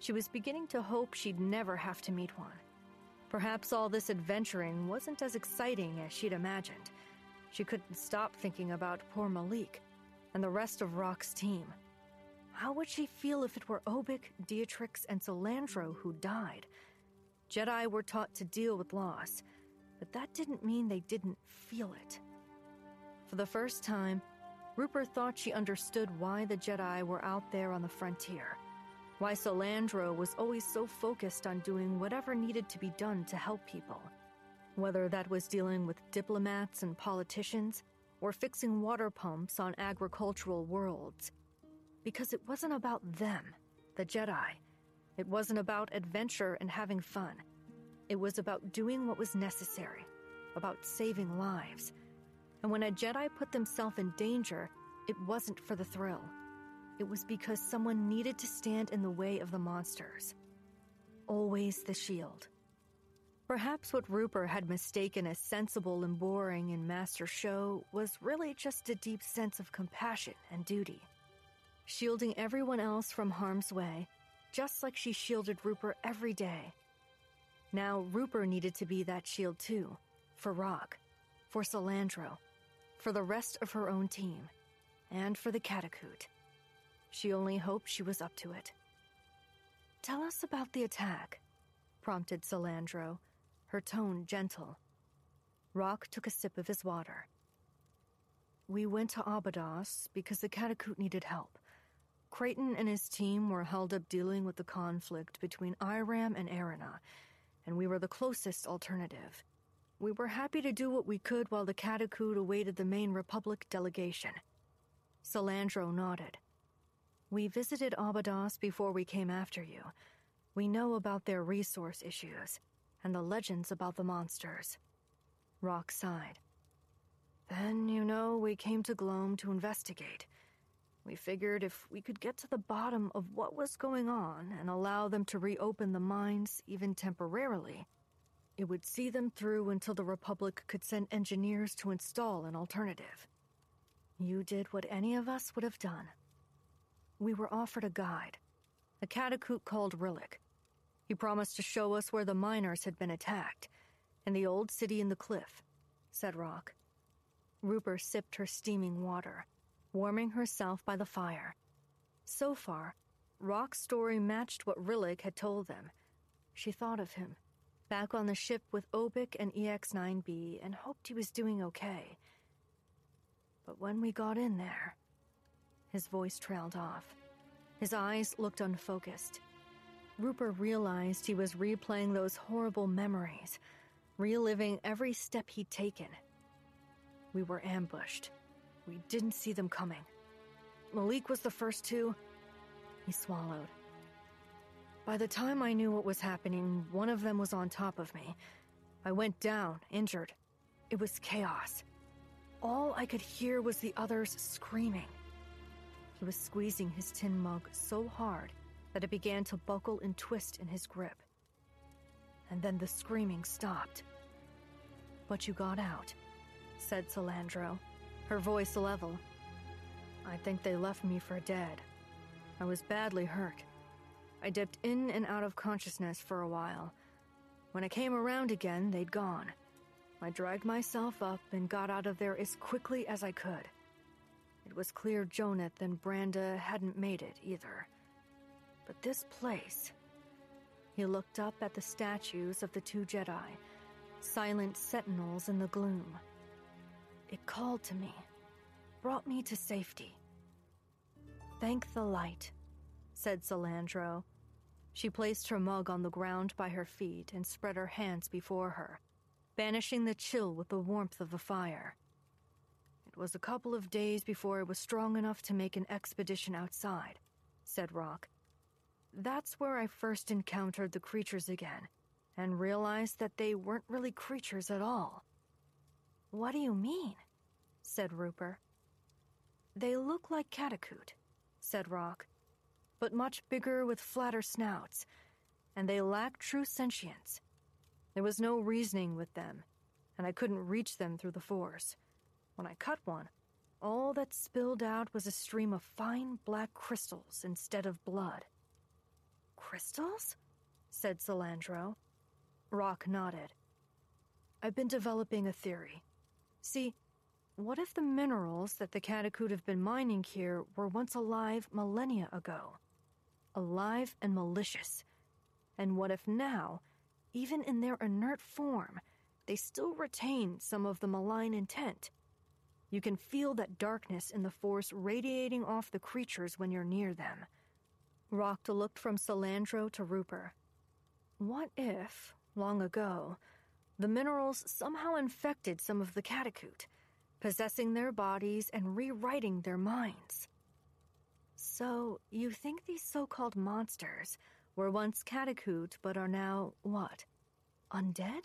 [SPEAKER 1] She was beginning to hope she'd never have to meet one. Perhaps all this adventuring wasn't as exciting as she'd imagined. She couldn't stop thinking about poor Malik and the rest of Rock's team. How would she feel if it were Obik, Dietrix, and Silandra who died? Jedi were taught to deal with loss, but that didn't mean they didn't feel it. For the first time, Rooper thought she understood why the Jedi were out there on the frontier why Silandra was always so focused on doing whatever needed to be done to help people. Whether that was dealing with diplomats and politicians, or fixing water pumps on agricultural worlds. Because it wasn't about them, the Jedi. It wasn't about adventure and having fun. It was about doing what was necessary, about saving lives. And when a Jedi put themselves in danger, it wasn't for the thrill it was because someone needed to stand in the way of the monsters. Always the shield. Perhaps what Rooper had mistaken as sensible and boring in Master Sho was really just a deep sense of compassion and duty. Shielding everyone else from harm's way, just like she shielded Rooper every day. Now, Rooper needed to be that shield too, for Rock, for Silandra, for the rest of her own team, and for the Catacoot. She only hoped she was up to it. Tell us about the attack, prompted Silandra, her tone gentle. Rock took a sip of his water. We went to Abydos because the Catacoot needed help. Creighton and his team were held up dealing with the conflict between Iram and Erina, and we were the closest alternative. We were happy to do what we could while the Catacoot awaited the main Republic delegation. Silandra nodded. We visited Abydos before we came after you. We know about their resource issues and the legends about the monsters. Rock sighed. Then, you know, we came to Gloam to investigate. We figured if we could get to the bottom of what was going on and allow them to reopen the mines, even temporarily, It would see them through until the Republic could send engineers to install an alternative. You did what any of us would have done. We were offered a guide, a catacoot called Rillick. He promised to show us where the miners had been attacked, and the old city in the cliff, said Rock. Rooper sipped her steaming water, warming herself by the fire. So far, Rock's story matched what Rillick had told them. She thought of him, back on the ship with Obik and EX-9B, and hoped he was doing okay. But when we got in there, his voice trailed off. His eyes looked unfocused. Rooper realized he was replaying those horrible memories, reliving every step he'd taken. We were ambushed. We didn't see them coming. Malik was the first to. He swallowed. By the time I knew what was happening, one of them was on top of me. I went down, injured. It was chaos. All I could hear was the others screaming. He was squeezing his tin mug so hard that it began to buckle and twist in his grip. And then the screaming stopped. But you got out, said Silandra, her voice level. I think they left me for dead. I was badly hurt. I dipped in and out of consciousness for a while. When I came around again, they'd gone. I dragged myself up and got out of there as quickly as I could. It was clear Jonath and Branda hadn't made it either. But this place. He looked up at the statues of the two Jedi, silent sentinels in the gloom. It called to me, brought me to safety. Thank the light, said Silandra. She placed her mug on the ground by her feet and spread her hands before her, banishing the chill with the warmth of the fire. It was a couple of days before I was strong enough to make an expedition outside, said Rock. That's where I first encountered the creatures again, and realized that they weren't really creatures at all. What do you mean? said Rooper. They look like Catacoot, said Rock, but much bigger with flatter snouts, and they lack true sentience. There was no reasoning with them, and I couldn't reach them through the Force. When I cut one, all that spilled out was a stream of fine black crystals instead of blood. Crystals? said Silandra. Rock nodded. I've been developing a theory. See, what if the minerals that the Catacoot have been mining here were once alive millennia ago? Alive and malicious. And what if now, even in their inert form, they still retain some of the malign intent? You can feel that darkness in the Force radiating off the creatures when you're near them. Rokta looked from Silandra to Rooper. What if, long ago, the minerals somehow infected some of the Catacoot, possessing their bodies and rewriting their minds? So, you think these so called monsters were once Catacoot but are now what? Undead?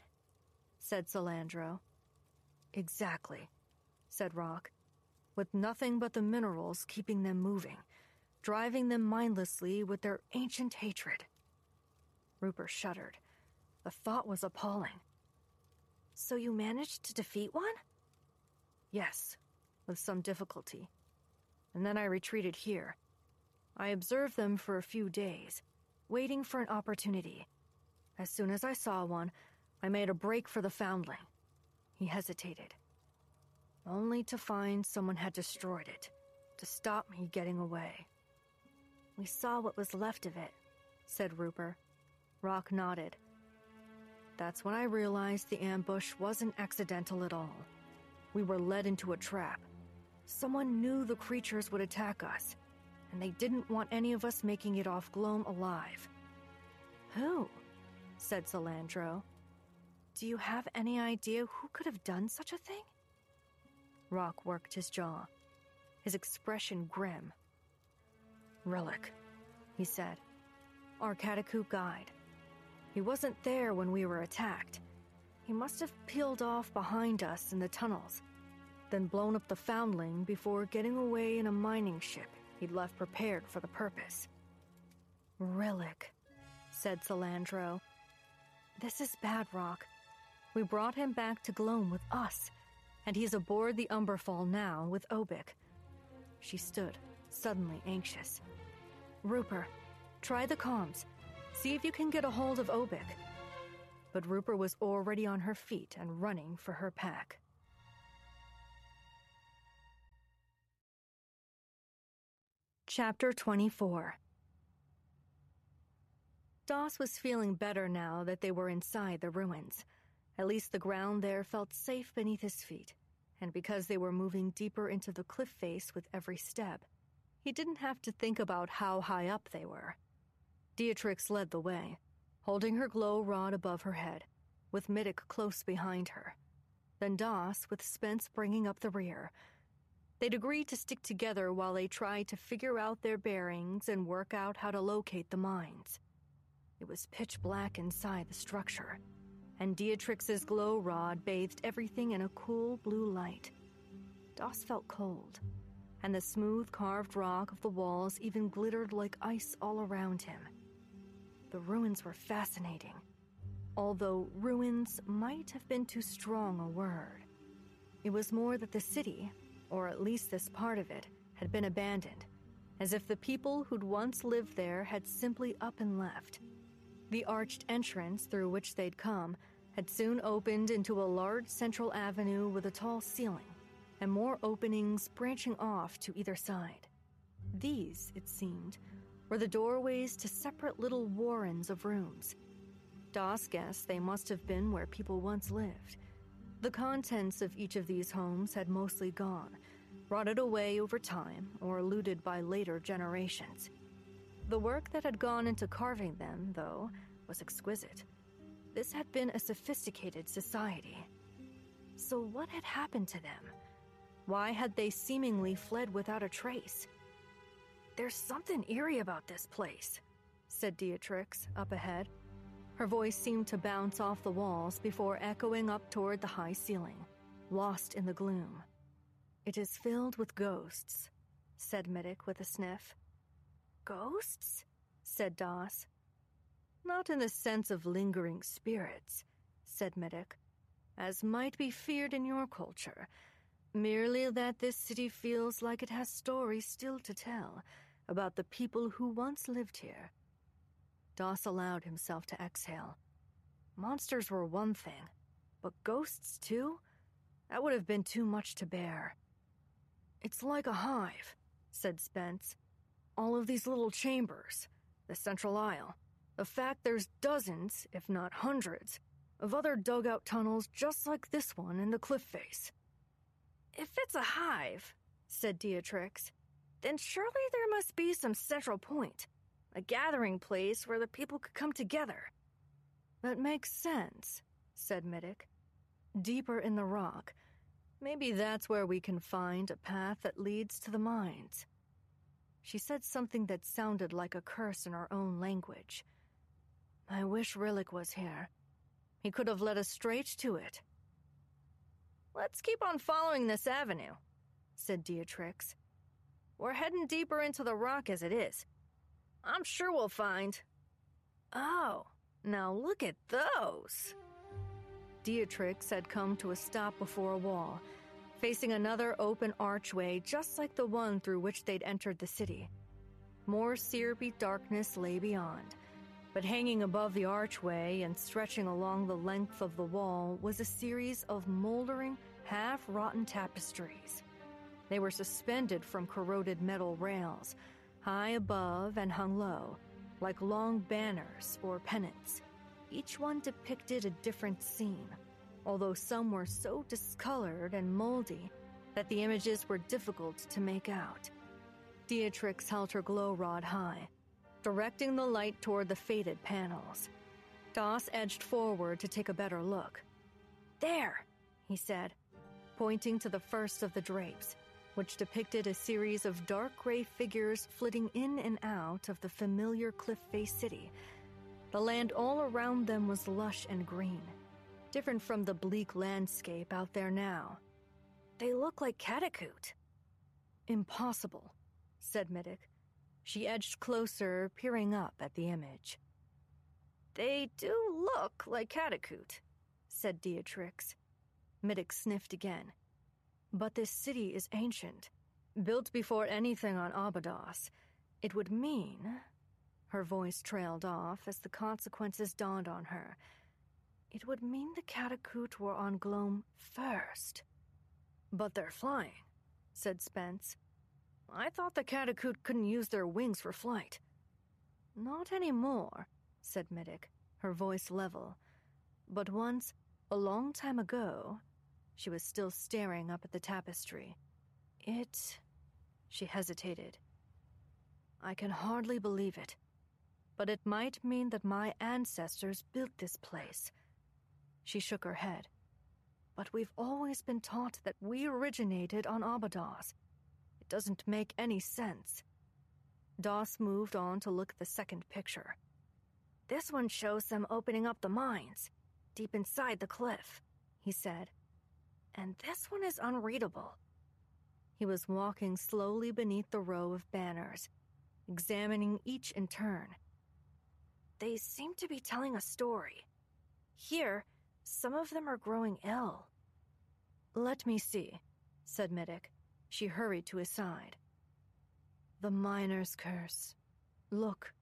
[SPEAKER 1] said Silandra. Exactly said Rock, with nothing but the minerals keeping them moving, driving them mindlessly with their ancient hatred. Rooper shuddered. The thought was appalling. So you managed to defeat one? Yes, with some difficulty. And then I retreated here. I observed them for a few days, waiting for an opportunity. As soon as I saw one, I made a break for the foundling. He hesitated only to find someone had destroyed it to stop me getting away. We saw what was left of it, said Rooper. Rock nodded. That's when I realized the ambush wasn't accidental at all. We were led into a trap. Someone knew the creatures would attack us, and they didn't want any of us making it off Gloam alive. Who? said Silandra. Do you have any idea who could have done such a thing? Rock worked his jaw, his expression grim. Rillick, he said. Our Catacoot guide. He wasn't there when we were attacked. He must have peeled off behind us in the tunnels, then blown up the Foundling before getting away in a mining ship he'd left prepared for the purpose. Rillick, said Silandra. This is bad, Rock. We brought him back to Gloam with us, and he's aboard the Umberfall now with Obik. She stood, suddenly anxious. Rooper, try the comms. See if you can get a hold of Obik. But Rooper was already on her feet and running for her pack. Chapter 24 Doss was feeling better now that they were inside the ruins. At least the ground there felt safe beneath his feet, and because they were moving deeper into the cliff face with every step, he didn't have to think about how high up they were. Beatrix led the way, holding her glow rod above her head, with Middick close behind her. Then Doss, with Spence bringing up the rear. They'd agreed to stick together while they tried to figure out their bearings and work out how to locate the mines. It was pitch black inside the structure, and Beatrix's glow rod bathed everything in a cool blue light. Doss felt cold and the smooth carved rock of the walls even glittered like ice all around him. The ruins were fascinating, although ruins might have been too strong a word. It was more that the city, or at least this part of it, had been abandoned, as if the people who'd once lived there had simply up and left. The arched entrance through which they'd come had soon opened into a large central avenue with a tall ceiling and more openings branching off to either side. These, it seemed, were the doorways to separate little warrens of rooms. Doss guessed they must have been where people once lived. The contents of each of these homes had mostly gone, rotted away over time, or looted by later generations. The work that had gone into carving them, though, was exquisite. This had been a sophisticated society. So, what had happened to them? Why had they seemingly fled without a trace? There's something eerie about this place, said Beatrix, up ahead. Her voice seemed to bounce off the walls before echoing up toward the high ceiling, lost in the gloom. It is filled with ghosts, said Middick with a sniff. Ghosts? said Doss. Not in the sense of lingering spirits, said Middick, as might be feared in your culture Merely that this city feels like it has stories still to tell about the people who once lived here. Doss allowed himself to exhale. Monsters were one thing, but ghosts too? That would have been too much to bear. It's like a hive, said Spence. All of these little chambers, the central aisle. The fact there's dozens, if not hundreds, of other dugout tunnels just like this one in the cliff face. If it's a hive, said Beatrix, then surely there must be some central point, a gathering place where the people could come together. That makes sense, said Middick. Deeper in the rock. Maybe that's where we can find a path that leads to the mines. She said something that sounded like a curse in her own language. I wish Rillick was here. He could have led us straight to it. Let's keep on following this avenue, said Beatrix. We're heading deeper into the rock as it is. I'm sure we'll find. Oh, now look at those. Beatrix had come to a stop before a wall, facing another open archway just like the one through which they'd entered the city. More syrupy darkness lay beyond, but hanging above the archway and stretching along the length of the wall was a series of moldering, half rotten tapestries. They were suspended from corroded metal rails, high above and hung low, like long banners or pennants. Each one depicted a different scene, although some were so discolored and moldy that the images were difficult to make out. Beatrix held her glow rod high directing the light toward the faded panels. Doss edged forward to take a better look. There, he said, pointing to the first of the drapes, which depicted a series of dark gray figures flitting in and out of the familiar cliff face city. The land all around them was lush and green, different from the bleak landscape out there now. They look like Catacoot. Impossible, said Middock. She edged closer, peering up at the image. They do look like Catacoot, said Deatrix. Middick sniffed again. But this city is ancient, built before anything on Abydos. It would mean. Her voice trailed off as the consequences dawned on her. It would mean the Catacoot were on Gloam first. But they're flying, said Spence. I thought the Catacoot couldn't use their wings for flight. Not anymore, said Middick, her voice level. But once, a long time ago, she was still staring up at the tapestry. It. She hesitated. I can hardly believe it. But it might mean that my ancestors built this place. She shook her head. But we've always been taught that we originated on Abydos. It doesn't make any sense. Doss moved on to look at the second picture. This one shows them opening up the mines, deep inside the cliff, he said. And this one is unreadable. He was walking slowly beneath the row of banners, examining each in turn. They seem to be telling a story. Here, some of them are growing ill. Let me see, said Middick. She hurried to his side. The miner's curse. Look,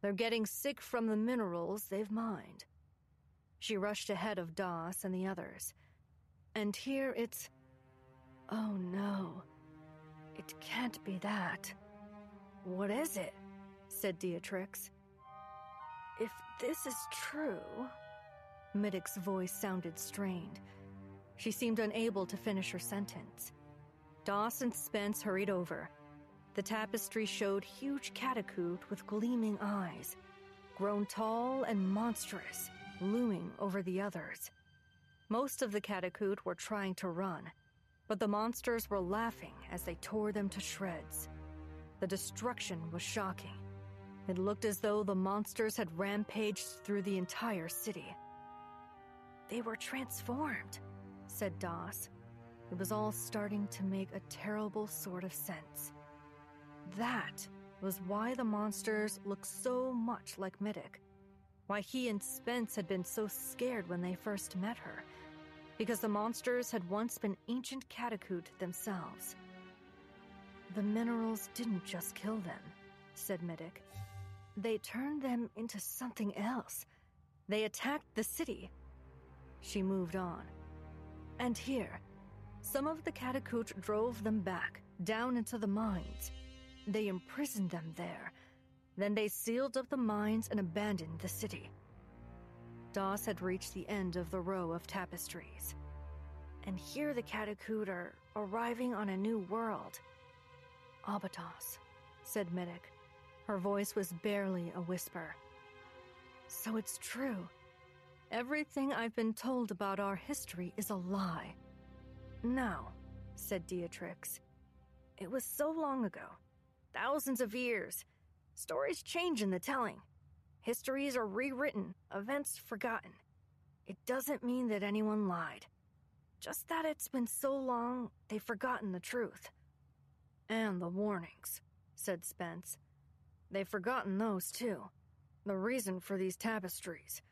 [SPEAKER 1] they're getting sick from the minerals they've mined. She rushed ahead of Doss and the others. And here it's. Oh no. It can't be that. What is it? said Beatrix. If this is true. Middick's voice sounded strained. She seemed unable to finish her sentence. Doss and Spence hurried over. The tapestry showed huge catacoot with gleaming eyes, grown tall and monstrous, looming over the others. Most of the catacoot were trying to run, but the monsters were laughing as they tore them to shreds. The destruction was shocking. It looked as though the monsters had rampaged through the entire city. They were transformed, said Doss. It was all starting to make a terrible sort of sense. That was why the monsters looked so much like Middick. Why he and Spence had been so scared when they first met her. Because the monsters had once been ancient Catacoot themselves. The minerals didn't just kill them, said Middick. They turned them into something else. They attacked the city, she moved on. And here, some of the Catacoot drove them back, down into the mines. They imprisoned them there. Then they sealed up the mines and abandoned the city. Doss had reached the end of the row of tapestries. And here the are arriving on a new world. Abydos, said Middick. Her voice was barely a whisper. So it's true. Everything I've been told about our history is a lie. No, said Deatrix. It was so long ago. Thousands of years. Stories change in the telling. Histories are rewritten, events forgotten. It doesn't mean that anyone lied. Just that it's been so long, they've forgotten the truth. And the warnings, said Spence. They've forgotten those too. The reason for these tapestries.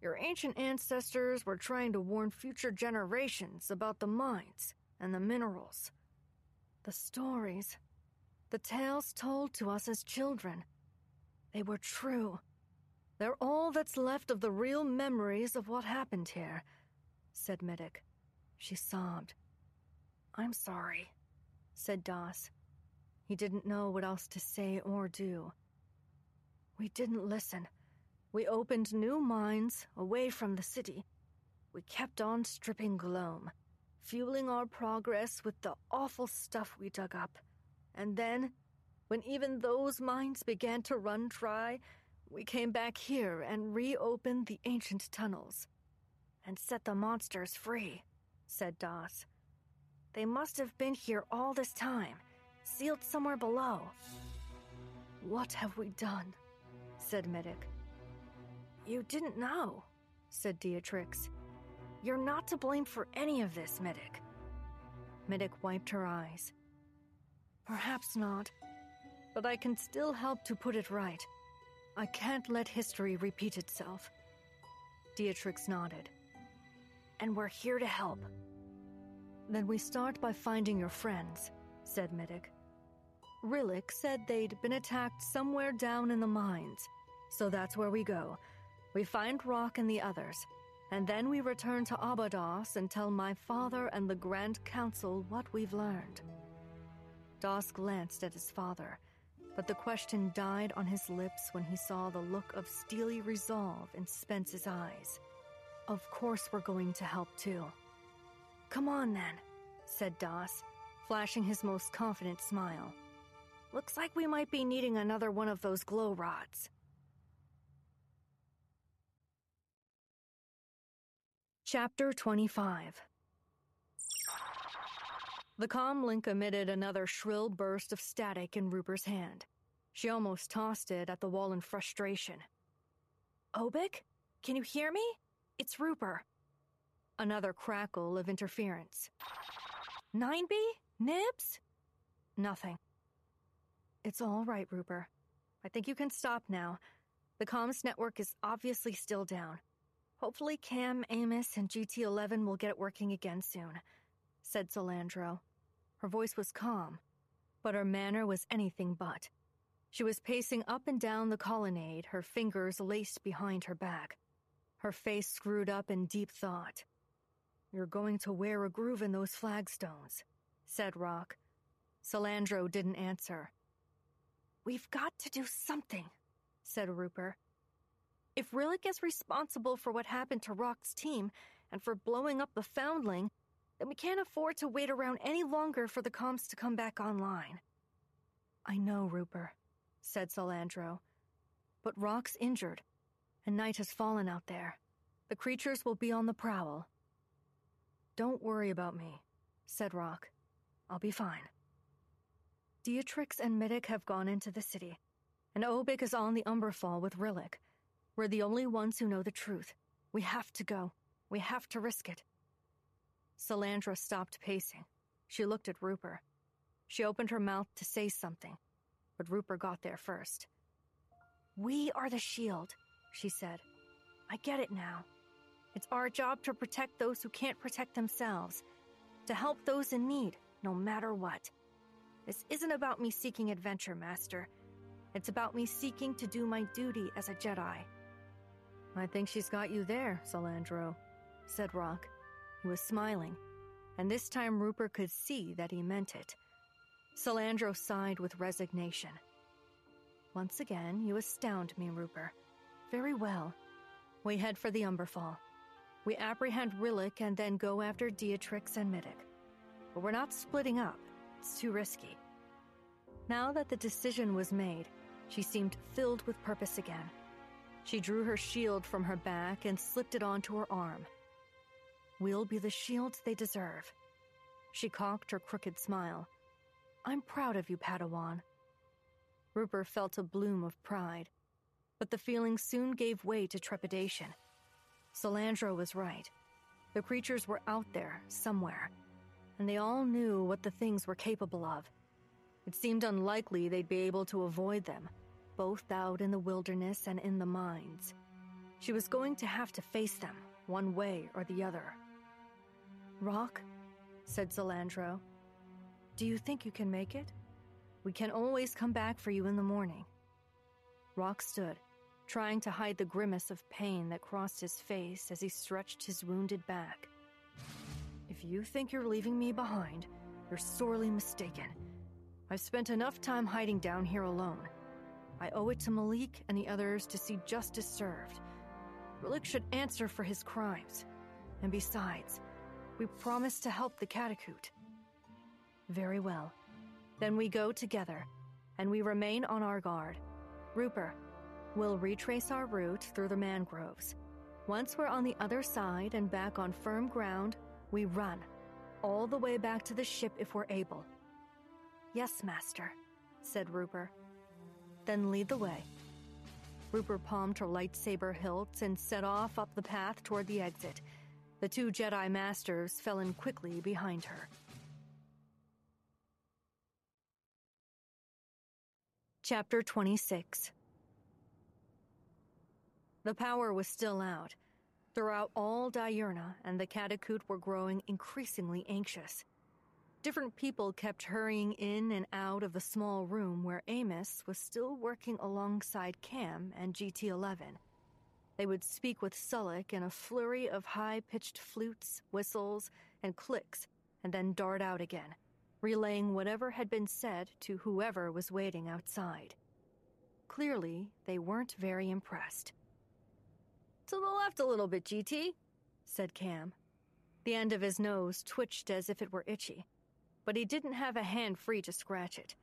[SPEAKER 1] Your ancient ancestors were trying to warn future generations about the mines and the minerals. The stories, the tales told to us as children, they were true. They're all that's left of the real memories of what happened here, said Middick. She sobbed. I'm sorry, said Doss. He didn't know what else to say or do. We didn't listen. We opened new mines away from the city. We kept on stripping Gloam, fueling our progress with the awful stuff we dug up. And then, when even those mines began to run dry, we came back here and reopened the ancient tunnels. And set the monsters free, said Doss. They must have been here all this time, sealed somewhere below. What have we done? said Middick. You didn't know, said Deatrix. You're not to blame for any of this, Middick. Middick wiped her eyes. Perhaps not, but I can still help to put it right. I can't let history repeat itself. Beatrix nodded. and we're here to help. Then we start by finding your friends, said Middick. Rillick said they'd been attacked somewhere down in the mines, so that's where we go. We find Rock and the others, and then we return to Abydos and tell my father and the Grand Council what we've learned. Doss glanced at his father, but the question died on his lips when he saw the look of steely resolve in Spence's eyes. Of course, we're going to help too. Come on then, said Doss, flashing his most confident smile. Looks like we might be needing another one of those glow rods. Chapter 25 The comm link emitted another shrill burst of static in Rooper's hand. She almost tossed it at the wall in frustration. Obik? Can you hear me? It's Rooper. Another crackle of interference. 9B? Nibs? Nothing. It's all right, Rooper. I think you can stop now. The comms network is obviously still down. Hopefully Cam, Amos, and GT11 will get it working again soon, said Silandra. Her voice was calm, but her manner was anything but. She was pacing up and down the colonnade, her fingers laced behind her back, her face screwed up in deep thought. You're going to wear a groove in those flagstones, said Rock. Solandro didn't answer. We've got to do something, said Rooper. If Rillick is responsible for what happened to Rock's team and for blowing up the Foundling, then we can't afford to wait around any longer for the comms to come back online. I know, Rooper, said Silandra. But Rock's injured, and night has fallen out there. The creatures will be on the prowl. Don't worry about me, said Rock. I'll be fine. Dietrix and Middick have gone into the city, and Obik is on the Umberfall with Rillick. We're the only ones who know the truth. We have to go. We have to risk it. Silandra stopped pacing. She looked at Rooper. She opened her mouth to say something, but Rooper got there first. We are the shield, she said. I get it now. It's our job to protect those who can't protect themselves, to help those in need, no matter what. This isn't about me seeking adventure, Master. It's about me seeking to do my duty as a Jedi. I think she's got you there, Silandra, said Rock. Was smiling, and this time Rooper could see that he meant it. Silandra sighed with resignation. Once again, you astound me, Rooper. Very well. We head for the Umberfall. We apprehend Rillick and then go after Dietrix and Middick. But we're not splitting up. It's too risky. Now that the decision was made, she seemed filled with purpose again. She drew her shield from her back and slipped it onto her arm. We'll be the shields they deserve. She cocked her crooked smile. I'm proud of you, Padawan. Rooper felt a bloom of pride, but the feeling soon gave way to trepidation. Silandra was right. The creatures were out there, somewhere, and they all knew what the things were capable of. It seemed unlikely they'd be able to avoid them, both out in the wilderness and in the mines. She was going to have to face them, one way or the other. Rock, said Silandra, do you think you can make it? We can always come back for you in the morning. Rock stood, trying to hide the grimace of pain that crossed his face as he stretched his wounded back. If you think you're leaving me behind, you're sorely mistaken. I've spent enough time hiding down here alone. I owe it to Malik and the others to see justice served. Rillick should answer for his crimes. And besides, we promise to help the Catacoot. Very well. Then we go together, and we remain on our guard. Rooper, we'll retrace our route through the mangroves. Once we're on the other side and back on firm ground, we run. All the way back to the ship if we're able. Yes, Master, said Rooper. Then lead the way. Rooper palmed her lightsaber hilt and set off up the path toward the exit. The two Jedi Masters fell in quickly behind her. Chapter 26 The power was still out, Throughout all Diurna and the Catacoot were growing increasingly anxious. Different people kept hurrying in and out of the small room where Amos was still working alongside Cam and GT 11. They would speak with Sullick in a flurry of high pitched flutes, whistles, and clicks, and then dart out again, relaying whatever had been said to whoever was waiting outside. Clearly, they weren't very impressed. To the left a little bit, GT, said Cam. The end of his nose twitched as if it were itchy but he didn't have a hand free to scratch it.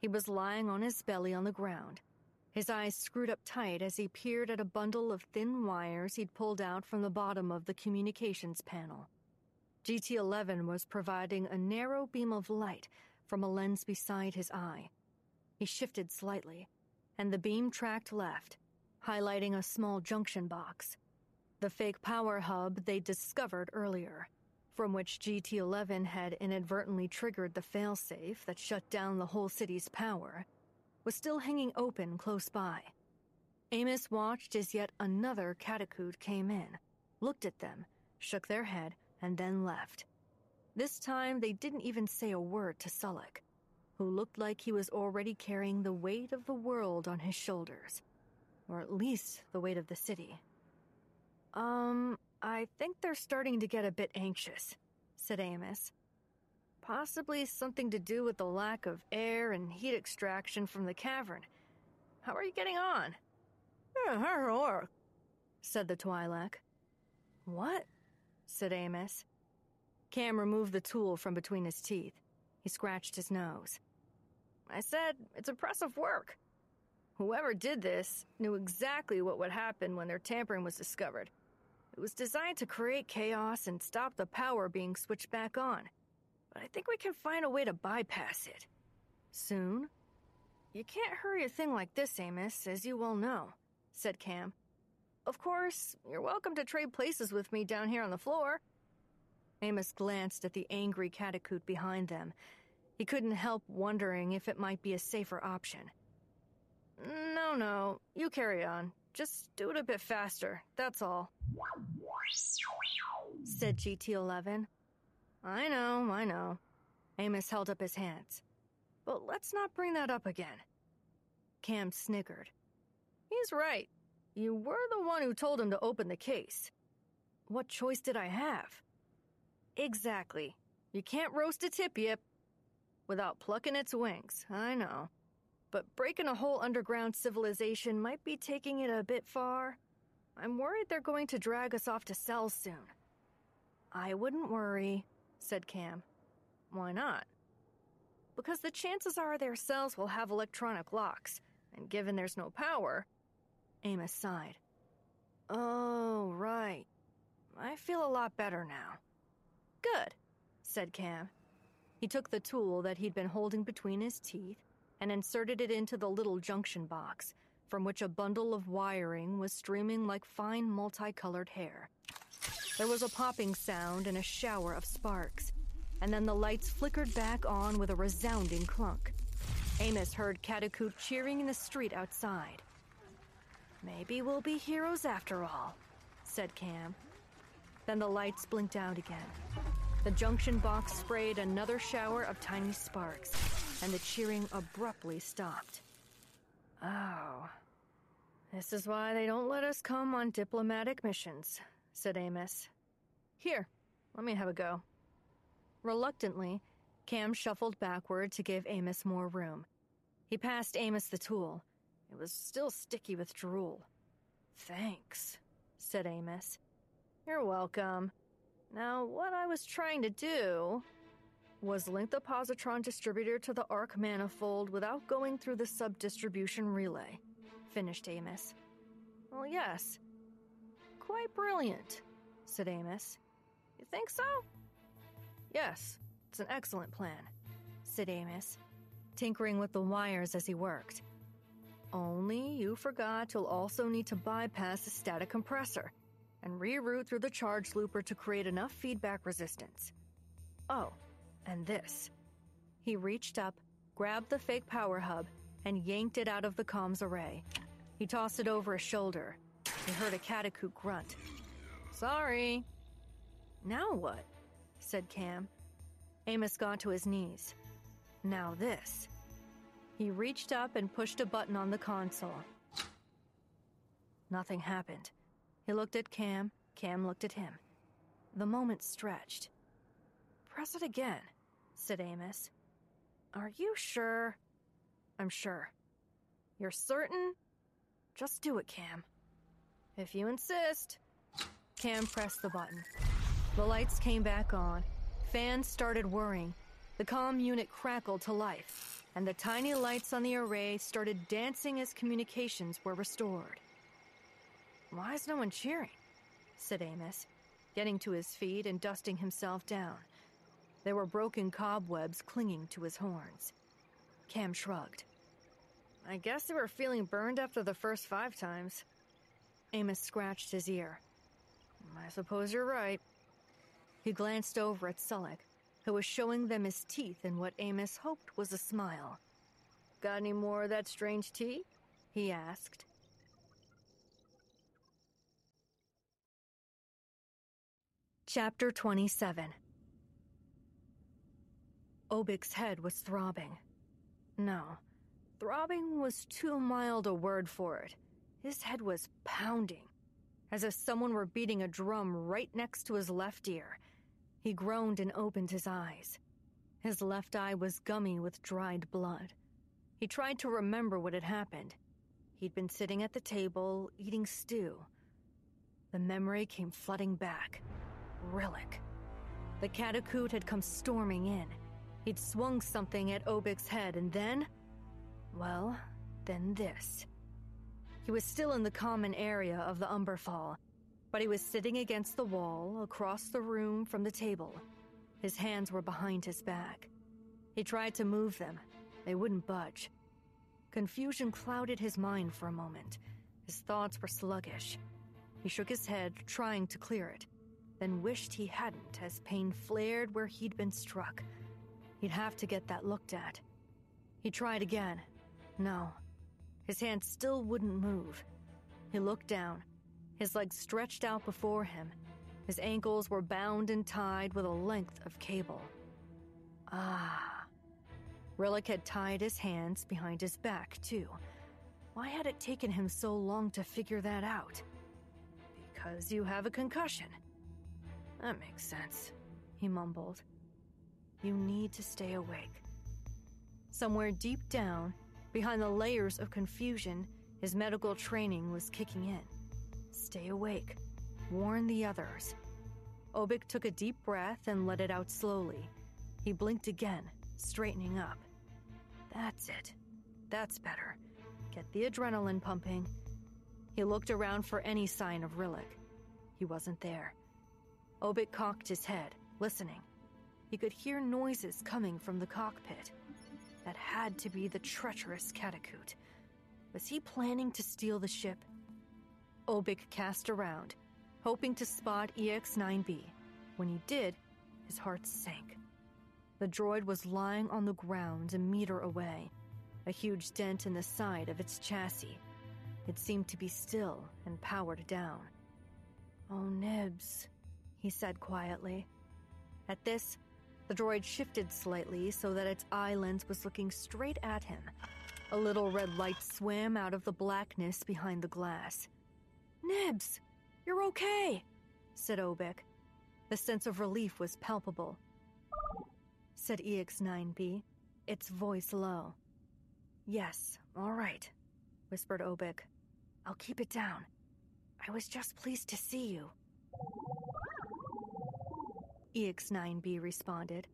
[SPEAKER 1] He was lying on his belly on the ground, his eyes screwed up tight as he peered at a bundle of thin wires he'd pulled out from the bottom of the communications panel. GT 11 was providing a narrow beam of light from a lens beside his eye. He shifted slightly, and the beam tracked left, highlighting a small junction box. The fake power hub they'd discovered earlier from which GT11 had inadvertently triggered the failsafe that shut down the whole city's power, was still hanging open close by. Amos watched as yet another catacoot came in, looked at them, shook their head, and then left. This time they didn't even say a word to Sullick, who looked like he was already carrying the weight of the world on his shoulders. Or at least the weight of the city. Um, I think they're starting to get a bit anxious, said Amos. Possibly something to do with the lack of air and heat extraction from the cavern. How are you getting on? said the Twi'lek. What? said Amos. Cam removed the tool from between his teeth. He scratched his nose. I said, it's impressive work. Whoever did this knew exactly what would happen when their tampering was discovered. It was designed to create chaos and stop the power being switched back on. But I think we can find a way to bypass it. Soon? You can't hurry a thing like this, Amos, as you well know, said Cam. Of course, you're welcome to trade places with me down here on the floor. Amos glanced at the angry catacoot behind them. He couldn't help wondering if it might be a safer option. No, no, you carry on. Just do it a bit faster, that's all. Said GT 11. I know, I know. Amos held up his hands. But let's not bring that up again. Cam snickered. He's right. You were the one who told him to open the case. What choice did I have? Exactly. You can't roast a tip yip without plucking its wings, I know. But breaking a whole underground civilization might be taking it a bit far. I'm worried they're going to drag us off to cells soon. I wouldn't worry, said Cam. Why not? Because the chances are their cells will have electronic locks, and given there's no power. Amos sighed. Oh, right. I feel a lot better now. Good, said Cam. He took the tool that he'd been holding between his teeth and inserted it into the little junction box, from which a bundle of wiring was streaming like fine multicolored hair. There was a popping sound and a shower of sparks, and then the lights flickered back on with a resounding clunk. Amos heard Catacoot cheering in the street outside. Maybe we'll be heroes after all, said Cam. Then the lights blinked out again. The junction box sprayed another shower of tiny sparks, and the cheering abruptly stopped. Oh. This is why they don't let us come on diplomatic missions, said Amos. Here, let me have a go. Reluctantly, Cam shuffled backward to give Amos more room. He passed Amos the tool. It was still sticky with drool. Thanks, said Amos. You're welcome. Now, what I was trying to do was link the positron distributor to the arc manifold without going through the sub-distribution relay, finished Amos. Well, yes. Quite brilliant, said Amos. You think so? Yes, it's an excellent plan, said Amos, tinkering with the wires as he worked. Only you forgot you'll also need to bypass the static compressor and reroute through the charge looper to create enough feedback resistance. Oh, and this. He reached up, grabbed the fake power hub, and yanked it out of the comms array. He tossed it over his shoulder. He heard a catacoot grunt. Sorry. Now what? said Cam. Amos got to his knees. Now this. He reached up and pushed a button on the console. Nothing happened. He looked at Cam, Cam looked at him. The moment stretched. Press it again, said Amos. Are you sure? I'm sure. You're certain? Just do it, Cam. If you insist. Cam pressed the button. The lights came back on. Fans started whirring. The comm unit crackled to life, and the tiny lights on the array started dancing as communications were restored. Why is no one cheering? said Amos, getting to his feet and dusting himself down. There were broken cobwebs clinging to his horns. Cam shrugged. I guess they were feeling burned after the first five times. Amos scratched his ear. I suppose you're right. He glanced over at Sullick, who was showing them his teeth in what Amos hoped was a smile. Got any more of that strange tea? he asked. Chapter 27 Obik's head was throbbing. No, throbbing was too mild a word for it. His head was pounding, as if someone were beating a drum right next to his left ear. He groaned and opened his eyes. His left eye was gummy with dried blood. He tried to remember what had happened. He'd been sitting at the table, eating stew. The memory came flooding back. Rillick. The Catacoot had come storming in. He'd swung something at Obik's head, and then. Well, then this. He was still in the common area of the Umberfall, but he was sitting against the wall, across the room from the table. His hands were behind his back. He tried to move them. They wouldn't budge. Confusion clouded his mind for a moment. His thoughts were sluggish. He shook his head, trying to clear it, then wished he hadn't as pain flared where he'd been struck. He'd have to get that looked at. He tried again. No. His hand still wouldn't move. He looked down, his legs stretched out before him. His ankles were bound and tied with a length of cable. Ah. Rillick had tied his hands behind his back, too. Why had it taken him so long to figure that out? Because you have a concussion. That makes sense, he mumbled. You need to stay awake. Somewhere deep down, behind the layers of confusion, his medical training was kicking in. Stay awake. Warn the others. Obik took a deep breath and let it out slowly. He blinked again, straightening up. That's it. That's better. Get the adrenaline pumping. He looked around for any sign of Rillick. He wasn't there. Obik cocked his head, listening. He could hear noises coming from the cockpit. That had to be the treacherous Catacoot. Was he planning to steal the ship? Obik cast around, hoping to spot EX-9B. When he did, his heart sank. The droid was lying on the ground a meter away, a huge dent in the side of its chassis. It seemed to be still and powered down. Oh, Nibs, he said quietly. At this, the droid shifted slightly so that its eye lens was looking straight at him. A little red light swam out of the blackness behind the glass. Nibs, you're okay, said Obik. The sense of relief was palpable. Said EX9B, its voice low. Yes, all right, whispered Obik. I'll keep it down. I was just pleased to see you. EX9B responded.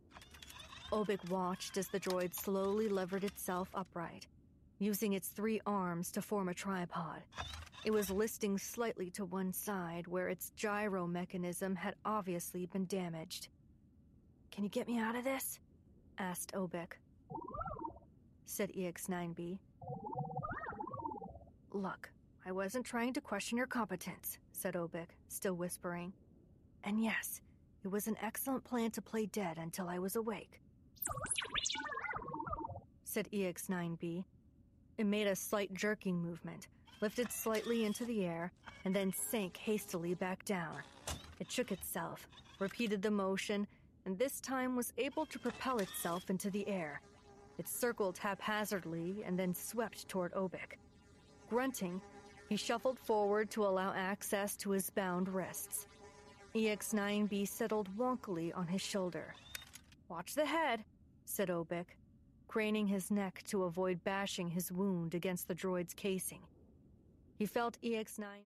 [SPEAKER 1] Obik watched as the droid slowly levered itself upright, using its three arms to form a tripod. It was listing slightly to one side where its gyro mechanism had obviously been damaged. Can you get me out of this? asked Obik. Said EX9B. Look, I wasn't trying to question your competence, said Obik, still whispering. And yes, it was an excellent plan to play dead until I was awake. Said EX9B. It made a slight jerking movement, lifted slightly into the air, and then sank hastily back down. It shook itself, repeated the motion, and this time was able to propel itself into the air. It circled haphazardly and then swept toward Obik. Grunting, he shuffled forward to allow access to his bound wrists. EX9B settled wonkily on his shoulder. Watch the head, said Obik, craning his neck to avoid bashing his wound against the droid's casing. He felt EX9.